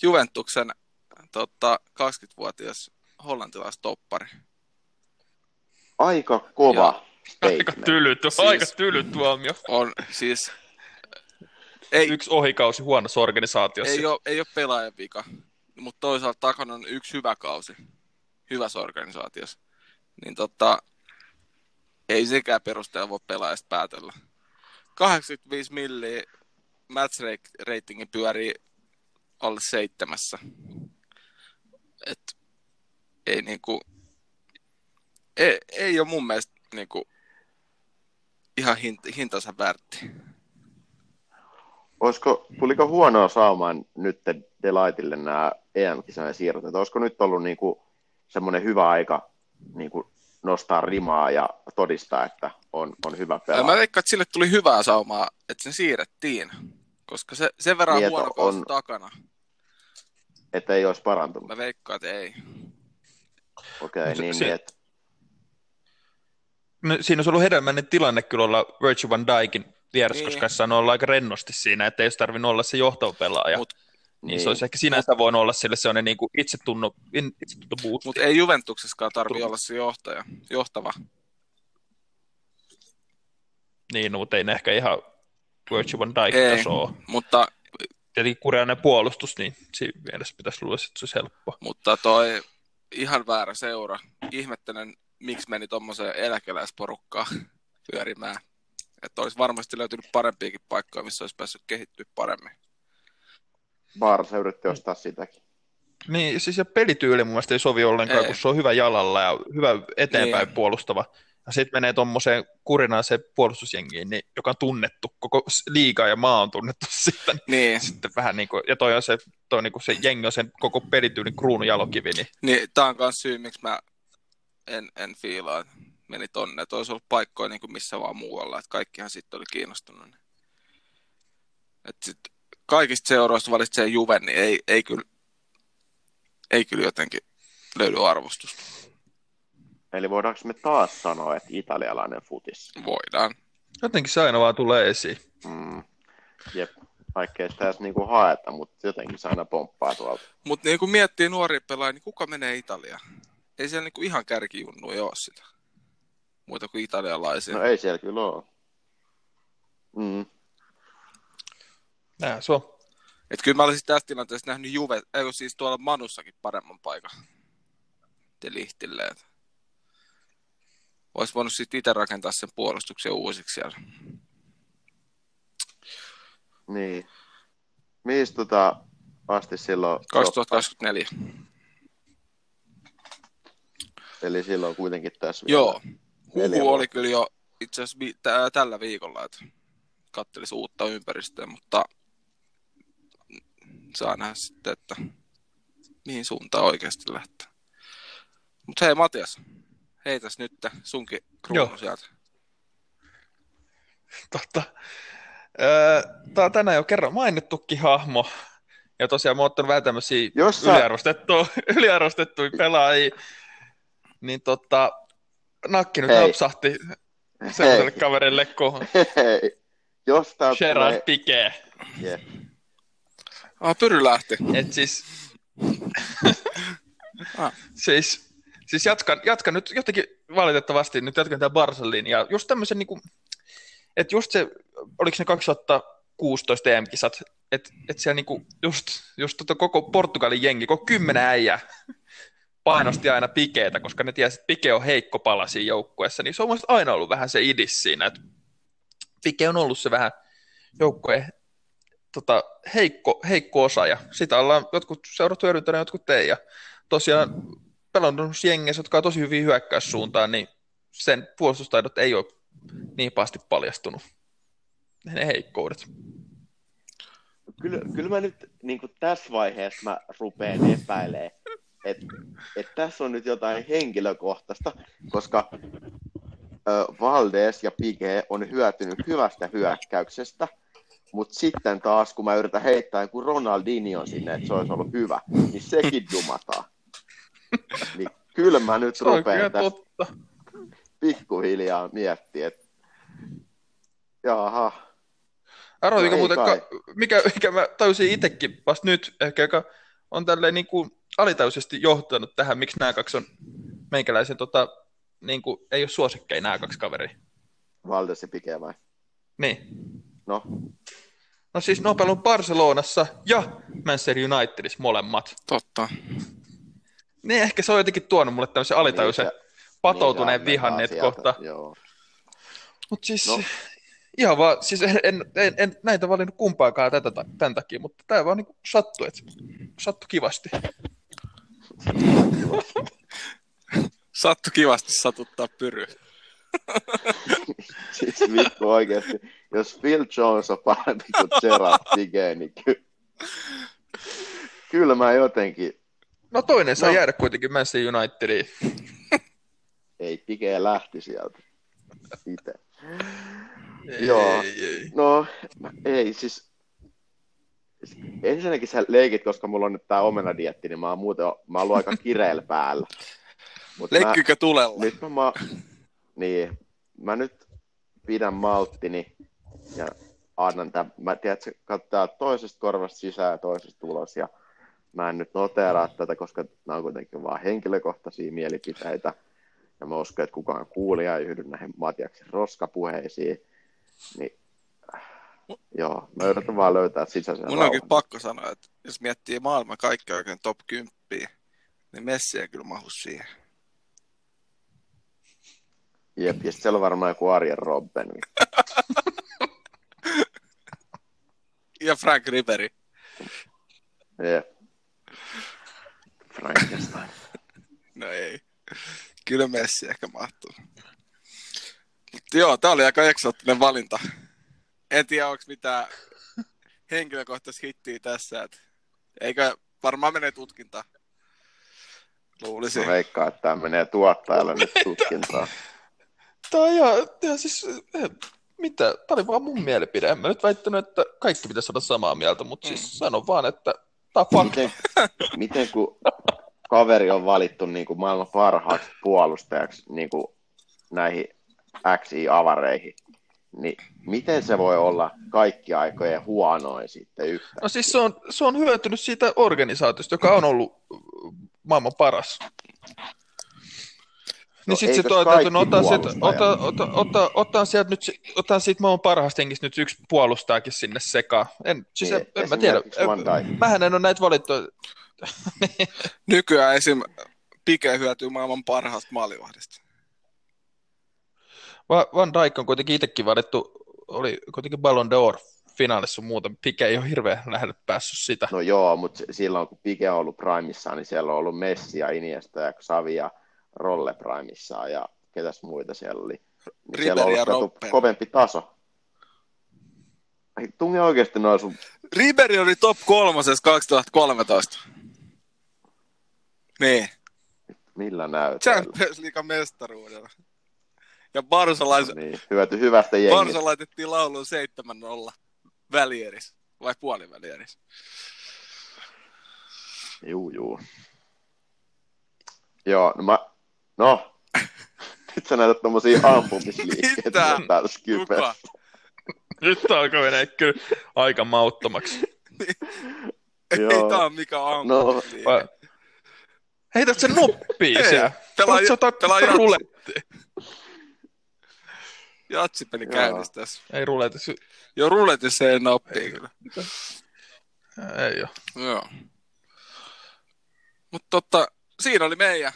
Juventuksen tota, 20-vuotias hollantilaistoppari. Aika kova Aika tyly, tuo, Siis- aika tyly tuomio. On siis... Ei, Yksi ohikausi huonossa organisaatiossa. ei, ole, ei ole pelaajan vika, mutta toisaalta takana on yksi hyvä kausi hyvässä organisaatiossa. Niin tota, ei sekään perusteella voi pelaajasta päätellä. 85 milliä match rate- ratingi pyörii alle seitsemässä. Et, ei niinku, ei, ei ole mun mielestä niinku, ihan hint, hintansa värtti. Olisiko, tuliko huonoa saamaan nyt Delightille nämä EM-kisojen siirrot? Että olisiko nyt ollut niinku semmoinen hyvä aika niinku nostaa rimaa ja todistaa, että on, on hyvä pelaaja? Mä veikkaan, että sille tuli hyvää saumaa, että se siirrettiin. Koska se, sen verran Niin, niin, huono on- takana. Että ei olisi parantunut. Mä veikkaan, että ei. Okei, okay, niin, se- niin että No, siinä olisi ollut hedelmällinen tilanne kyllä olla Virgil van Dijkin vieressä, Niin. olla aika rennosti siinä, että ei olisi tarvinnut olla se johtava pelaaja. Mut- niin, niin. se olisi ehkä sinänsä voinut olla sille sellainen niin kuin itsetunno, itsetunto. Mutta ei Juventuksessakaan tarvi olla se johtaja, johtava. Niin, no, mutta ei ne ehkä ihan Virgil van Dijk Ei. tasoa. Mutta, Tietenkin kurjainen puolustus, niin siinä mielessä pitäisi luulla, että se olisi helppoa. mutta toi ihan väärä seura. Ihmettelen, miksi meni tuommoiseen eläkeläisporukkaan pyörimään. Että olisi varmasti löytynyt parempiakin paikkoja, missä olisi päässyt kehittyä paremmin. Barca yritti ostaa sitäkin. Niin, siis ja pelityyli mun mielestä ei sovi ollenkaan, Ei. kun se on hyvä jalalla ja hyvä eteenpäin Niin. puolustava. Ja sitten menee tuommoiseen kurinaiseen puolustusjengiin, niin, joka on tunnettu, koko liiga ja maa on tunnettu siitä. Niin sitten vähän niin kuin, ja toi on se, toi niin kuin se jengi on sen koko pelityylin kruunun jalokivi, niin niin tämä on myös syy, miksi mä en, en fiilaa, meni tonne. Että olisi ollut paikkoja niin kuin missä vaan muualla, että kaikkihan sitten oli kiinnostunut. Niin. Et sit kaikista seuroista valitsee Juve, niin ei, ei, kyllä, ei kyllä jotenkin löydy arvostusta. Eli voidaanko me taas sanoa, että italialainen futis? Voidaan. jotenkin se aina vaan tulee esiin. Mm. Jep. Vaikka ei sitä edes niinku haeta, mutta jotenkin se aina pomppaa tuolta. Mutta niin kun miettii nuoria pelaajia, niin kuka menee Italiaan? Ei siellä niin kuin ihan kärkijunnuja ole sitä. Muita kuin italialaisia. No ei siellä kyllä ole. Mm. Näin se on. Et kyllä mä olisin tässä tilanteessa nähnyt Juve, ei kun siis tuolla Manussakin paremman paikan. Te lihtille. Olisi voinut sitten itse rakentaa sen puolustuksen uusiksi siellä. Niin. Mihin tota asti silloin? 2024. Eli silloin kuitenkin tässä Joo. Huhu oli kyllä jo itse asiassa vi- tä- tällä viikolla, että kattelisi uutta ympäristöä, mutta saa nähdä sitten, että mihin suuntaan oikeasti lähtee. Mutta hei Matias, heitäs nyt sunkin kruunu Joo. sieltä. Totta. Öö, Tämä on tänään jo kerran mainittukin hahmo. Ja tosiaan mä oon ottanut vähän tämmöisiä Jos sä- yliarvostettuja, yliarvostettuja pelaajia. Niin tota, nakki nyt Hei. napsahti sellaiselle kaverille kuin Hei, jos täältä Gerard tulee... Piqué. Jep. Ah, Pyry lähti. Et siis, Ah. siis, siis jatkan, jatkan nyt jotenkin valitettavasti, nyt jatkan tätä Barsan linjaa. Just tämmöisen niinku, että just se, oliko ne 2016 EM-kisat, että et siellä niinku just, just tota koko Portugalin jengi, koko kymmenen äijää, painosti aina Pikeetä, koska ne tiesi, että Pike on heikko pala siinä joukkueessa, niin se on aina ollut vähän se idis siinä, että Pike on ollut se vähän joukkueen tota, heikko, heikko osa, ja sitä ollaan jotkut seurat hyödyntäneet, jotkut te, ja tosiaan pelannut jengeissä, jotka on tosi hyvin hyökkäyssuuntaan, niin sen puolustustaidot ei ole niin pahasti paljastunut. Ne heikkoudet. Kyllä, kyllä mä nyt niin tässä vaiheessa mä rupean epäilemään, että et tässä on nyt jotain henkilökohtaista, koska ö, Valdes ja Pige on hyötynyt hyvästä hyökkäyksestä, mutta sitten taas, kun mä yritän heittää joku Ronaldinho sinne, että se olisi ollut hyvä, niin sekin dumataan. Niin kyllä mä nyt rupean totta. pikkuhiljaa miettiä, että jaha, Arvoitiko No ei muuten, kai. ka, mikä, mikä mä tajusin itsekin vasta nyt, ehkä joka on tälleen niin kuin alitajuisesti johtanut tähän, miksi nämä kaksi on meikäläisen, tota, niin kuin, ei ole suosikkeja nämä kaksi kaveria. Valdes ja Pike vai? Niin. No, No siis ne on pelannut Barcelonassa ja Manchester Unitedissa molemmat. Totta. Niin ehkä se on jotenkin tuonut mulle tämmöisen alitajuisen Niin patoutuneen niin se vihan, ammentaa että sieltä, kohta. Joo. Mutta siis No. ihan vaan, siis en, en, en, en näitä valinnut kumpaakaan tätä, tämän takia, mutta tämä vaan niin sattui, että sattui kivasti. Sattu kivasti satuttaa pyry. Siis vittu oikeesti, jos Phil Jones on parempi kuin Gerard Pige, niin ky- kyllä mä jotenkin, No toinen saa No. jäädä kuitenkin Manchester Unitediin. ei Pige lähti sieltä itse. Joo. Ei, ei. No, ei siis, ensinnäkin sä leikit, koska mulla on nyt tää omenadietti, niin mä oon muuten, mä oon ollut aika kireellä päällä. Mut mä, tulella? nyt mä, mä, niin, mä nyt pidän malttini ja annan tämän, mä tiedän, että se katsotaan toisesta korvasta sisään ja toisesta ulos ja mä en nyt noteraa tätä, koska nämä on kuitenkin vaan henkilökohtaisia mielipiteitä ja mä uskon, että kukaan kuulija ei yhdy näihin Matiaksen roskapuheisiin, niin joo, mä yritän vaan löytää sisäisen Mun on kyllä pakko sanoa, että jos miettii maailman kaikki oikein top 10, niin Messi ei kyllä mahu siihen. Jep, ja siellä on varmaan joku Arjen Robben. Ja Frank Ribery. Jep. Frankenstein. No ei. Kyllä Messi ehkä mahtuu. Mutta joo, tää oli aika eksoottinen valinta. En tiedä, onko mitään henkilökohtaista hittiä tässä. Et eikö varmaan menee tutkinta. Luulisin. Mä veikkaan, että tämä menee tuottajalle nyt tutkintaan. Tää on ihan, ihan siis, eh, mitä, tää oli vaan mun mielipide. En mä nyt väittänyt, että kaikki pitäisi olla samaa mieltä, mutta siis sanon vaan, että tää on. Miten, miten kun kaveri on valittu niin kuin maailman parhaaksi puolustajaksi niin kuin näihin XI-avareihin, niin miten se voi olla kaikki aikojen huonoin sitten yhtä? No siis se on, se on hyötynyt siitä organisaatiosta, joka on ollut maailman paras. Niin No sitten se täytyy, no kaikki ottaa, sit, puolustajat? ota, ota, ota, ottaa sieltä nyt, ottaa siitä maailman parhaasta hengistä nyt yksi puolustajakin sinne sekaan. En, siis Niin, en, en mä tiedä. Mähän en ole näitä valittuja. Nykyään esim. Pike hyötyy maailman parhaasta maalivahdista. Va- Van Dijk on kuitenkin itsekin valittu, oli kuitenkin Ballon d'Or finaalissa muuta. Pike ei ole hirveän lähelle päässyt sitä. No joo, mutta silloin kun Pike on ollut primissaan, niin siellä on ollut Messi ja Iniesta ja Xavi ja Rolle primissaan ja ketäs muita siellä oli. Niin siellä on ollut kovempi taso. Ei tunne oikeasti noin sun... Ribery oli top kolmosessa 2013. Niin. Millä näytöllä? Champions League mestaruudella. Ja Barca, lais... Niin, hyöty hyvästä jengistä. Barca laitettiin lauluun 7-0 välieris. Vai puolivälieris. Juu, juu. Joo, no mä... No, nyt sä näytät tommosia ampumisliikkeitä Mitä? täällä Kuka? Skypessä. Nyt alkaa mennä kyllä aika mauttomaksi. Ei Joo. tää on mikä. No, Vai- Heität sen noppiin Ei, siellä. pelaa- pelaa jatsi. Jatsipeli Joo. käynnissä tässä. Ei ruletti. Jo ruletissa ei enää oppii kyllä. Ei oo. Joo. Mutta totta, siinä oli meidän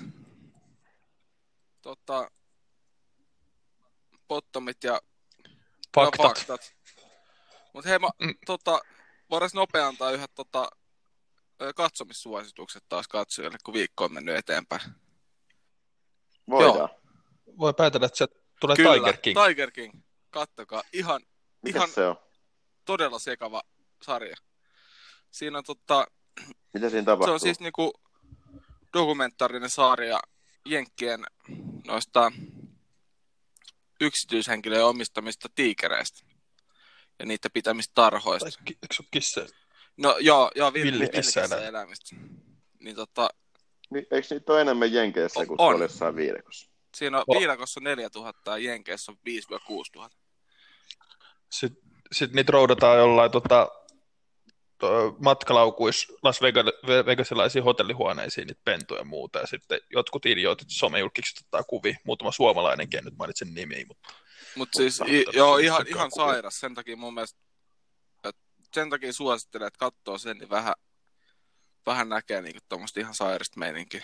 tota, bottomit ja, Faktat. ja faktat. Mutta hei, mä, Mm. tota, voidaan nopea antaa yhdet tota, katsomissuositukset taas katsojille, kun viikko on mennyt eteenpäin. Voidaan. Voi päätellä, että se tulee Kyllä, Tiger King. Tiger King. Kattokaa. Ihan, Mikä ihan se on? todella sekava sarja. Siinä on tota, Mitä siinä se tapahtuu? on siis niinku dokumentaarinen sarja Jenkkien noista yksityishenkilöjen omistamista tiikereistä ja niitä pitämistä tarhoista. Eikö se ole kissa? No joo, joo vill- Villikissaeläin. villikissaeläimistä. Niin tota, Ni- Eikö niitä ole enemmän Jenkeissä kuin on. tuolla jossain viidekossa? Siinä on Oh. viidakossa 4000 ja Jenkeissä on 5-6 000. Sitten sit niitä roudataan jollain tota, to- matkalaukuis Las Vegas- Vegasilaisiin hotellihuoneisiin niitä pentuja ja muuta, ja sitten jotkut idiotit somejulkikset ottaa kuvia, muutama suomalainenkin, en nyt mainitsen nimiä, mutta Mutta siis Mutta- i, mutta joo, se- ihan, ihan sairas. Sen takia mun mielestä, että sen takia suosittelen, että katsoo sen, niin vähän, vähän näkee niinku tuommoista ihan sairasta meininkiä.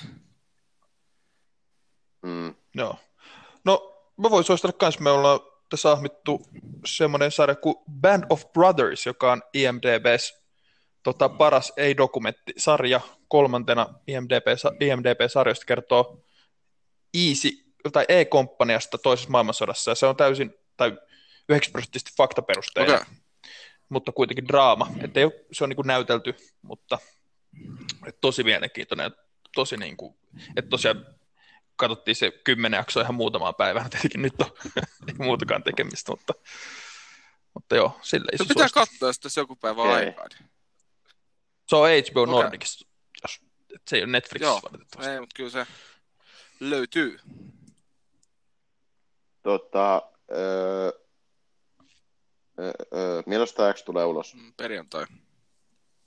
Joo. No, mä voin suositella kans, me ollaan tässä ahmittu semmoinen sarja kuin Band of Brothers, joka on IMDBs tota, paras ei-dokumenttisarja kolmantena IMDB, IMDB-sarjoista kertoo Easy, tai E-komppaniasta toisessa maailmansodassa, ja se on täysin, tai 90 prosenttisesti faktaperusteinen, okay. mutta kuitenkin draama. Et ei, se on niin kuin näytelty, mutta et tosi mielenkiintoinen, tosi niin kuin, että tosiaan katsottiin se kymmenen jaksoa ihan muutamaa päivää, tietenkin nyt on ei muutakaan tekemistä, mutta, mutta joo, sille ei Se se pitää suositus. katsoa jos joku päivä Okei. aikaa. Se on HBO Okei. Nordicissa, jos, et se ei ole Netflixissä Joo, valitettavasti. ei, mutta kyllä se löytyy. Tota, öö, öö, öö, milloin tämä X tulee ulos? Mm, Perjantai.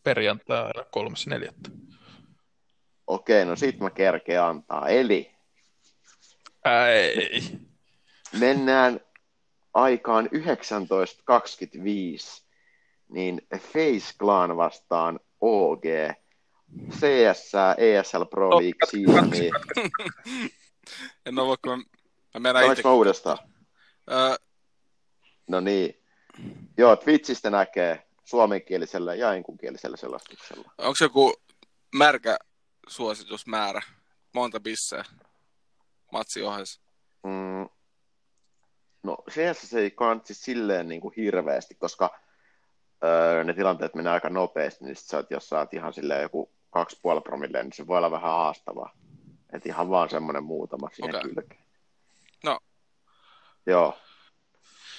Perjantaina kolmas neljättä. Okei, no sit mä kerkeen antaa. Eli Ei. mennään aikaan 1925, niin Face Clan vastaan OG. CS, ESL Pro Oh, League, katso, CME. En mä voi, kun mä, mä menen itse. mä uudestaan? Öö, No niin. Joo, Twitchistä näkee suomenkielisellä ja enkunkielisellä selostuksella. onko joku märkä suositusmäärä? Monta bisseä matsi ohessa. Mm. No CS ei kantsi silleen niin kuin hirveästi, koska öö, ne tilanteet menee aika nopeasti, niin sit sä oot, jos sä oot ihan silleen joku 2,5 promille, niin se voi olla vähän haastavaa. Et ihan vaan semmoinen muutama siihen okay. kylkeen. No. Joo.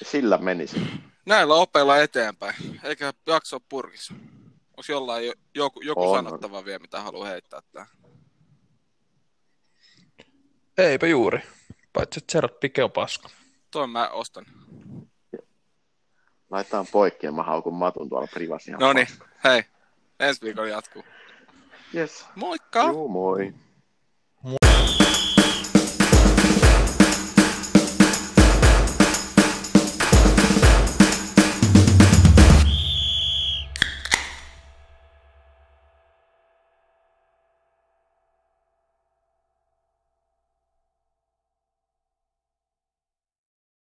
Sillä menisi. Näillä opeilla eteenpäin, eikä jakso purkissa. Onko jollain jo, joku, joku On, sanottava vielä, mitä haluaa heittää tähän? Eipä juuri. Paitsi, että Gerard Pique on paska. Toi mä ostan. Laitetaan poikki ja mä haukun matun tuolla privas No niin, hei. Ensi viikolla jatkuu. Yes. Moikka! Joo, moi.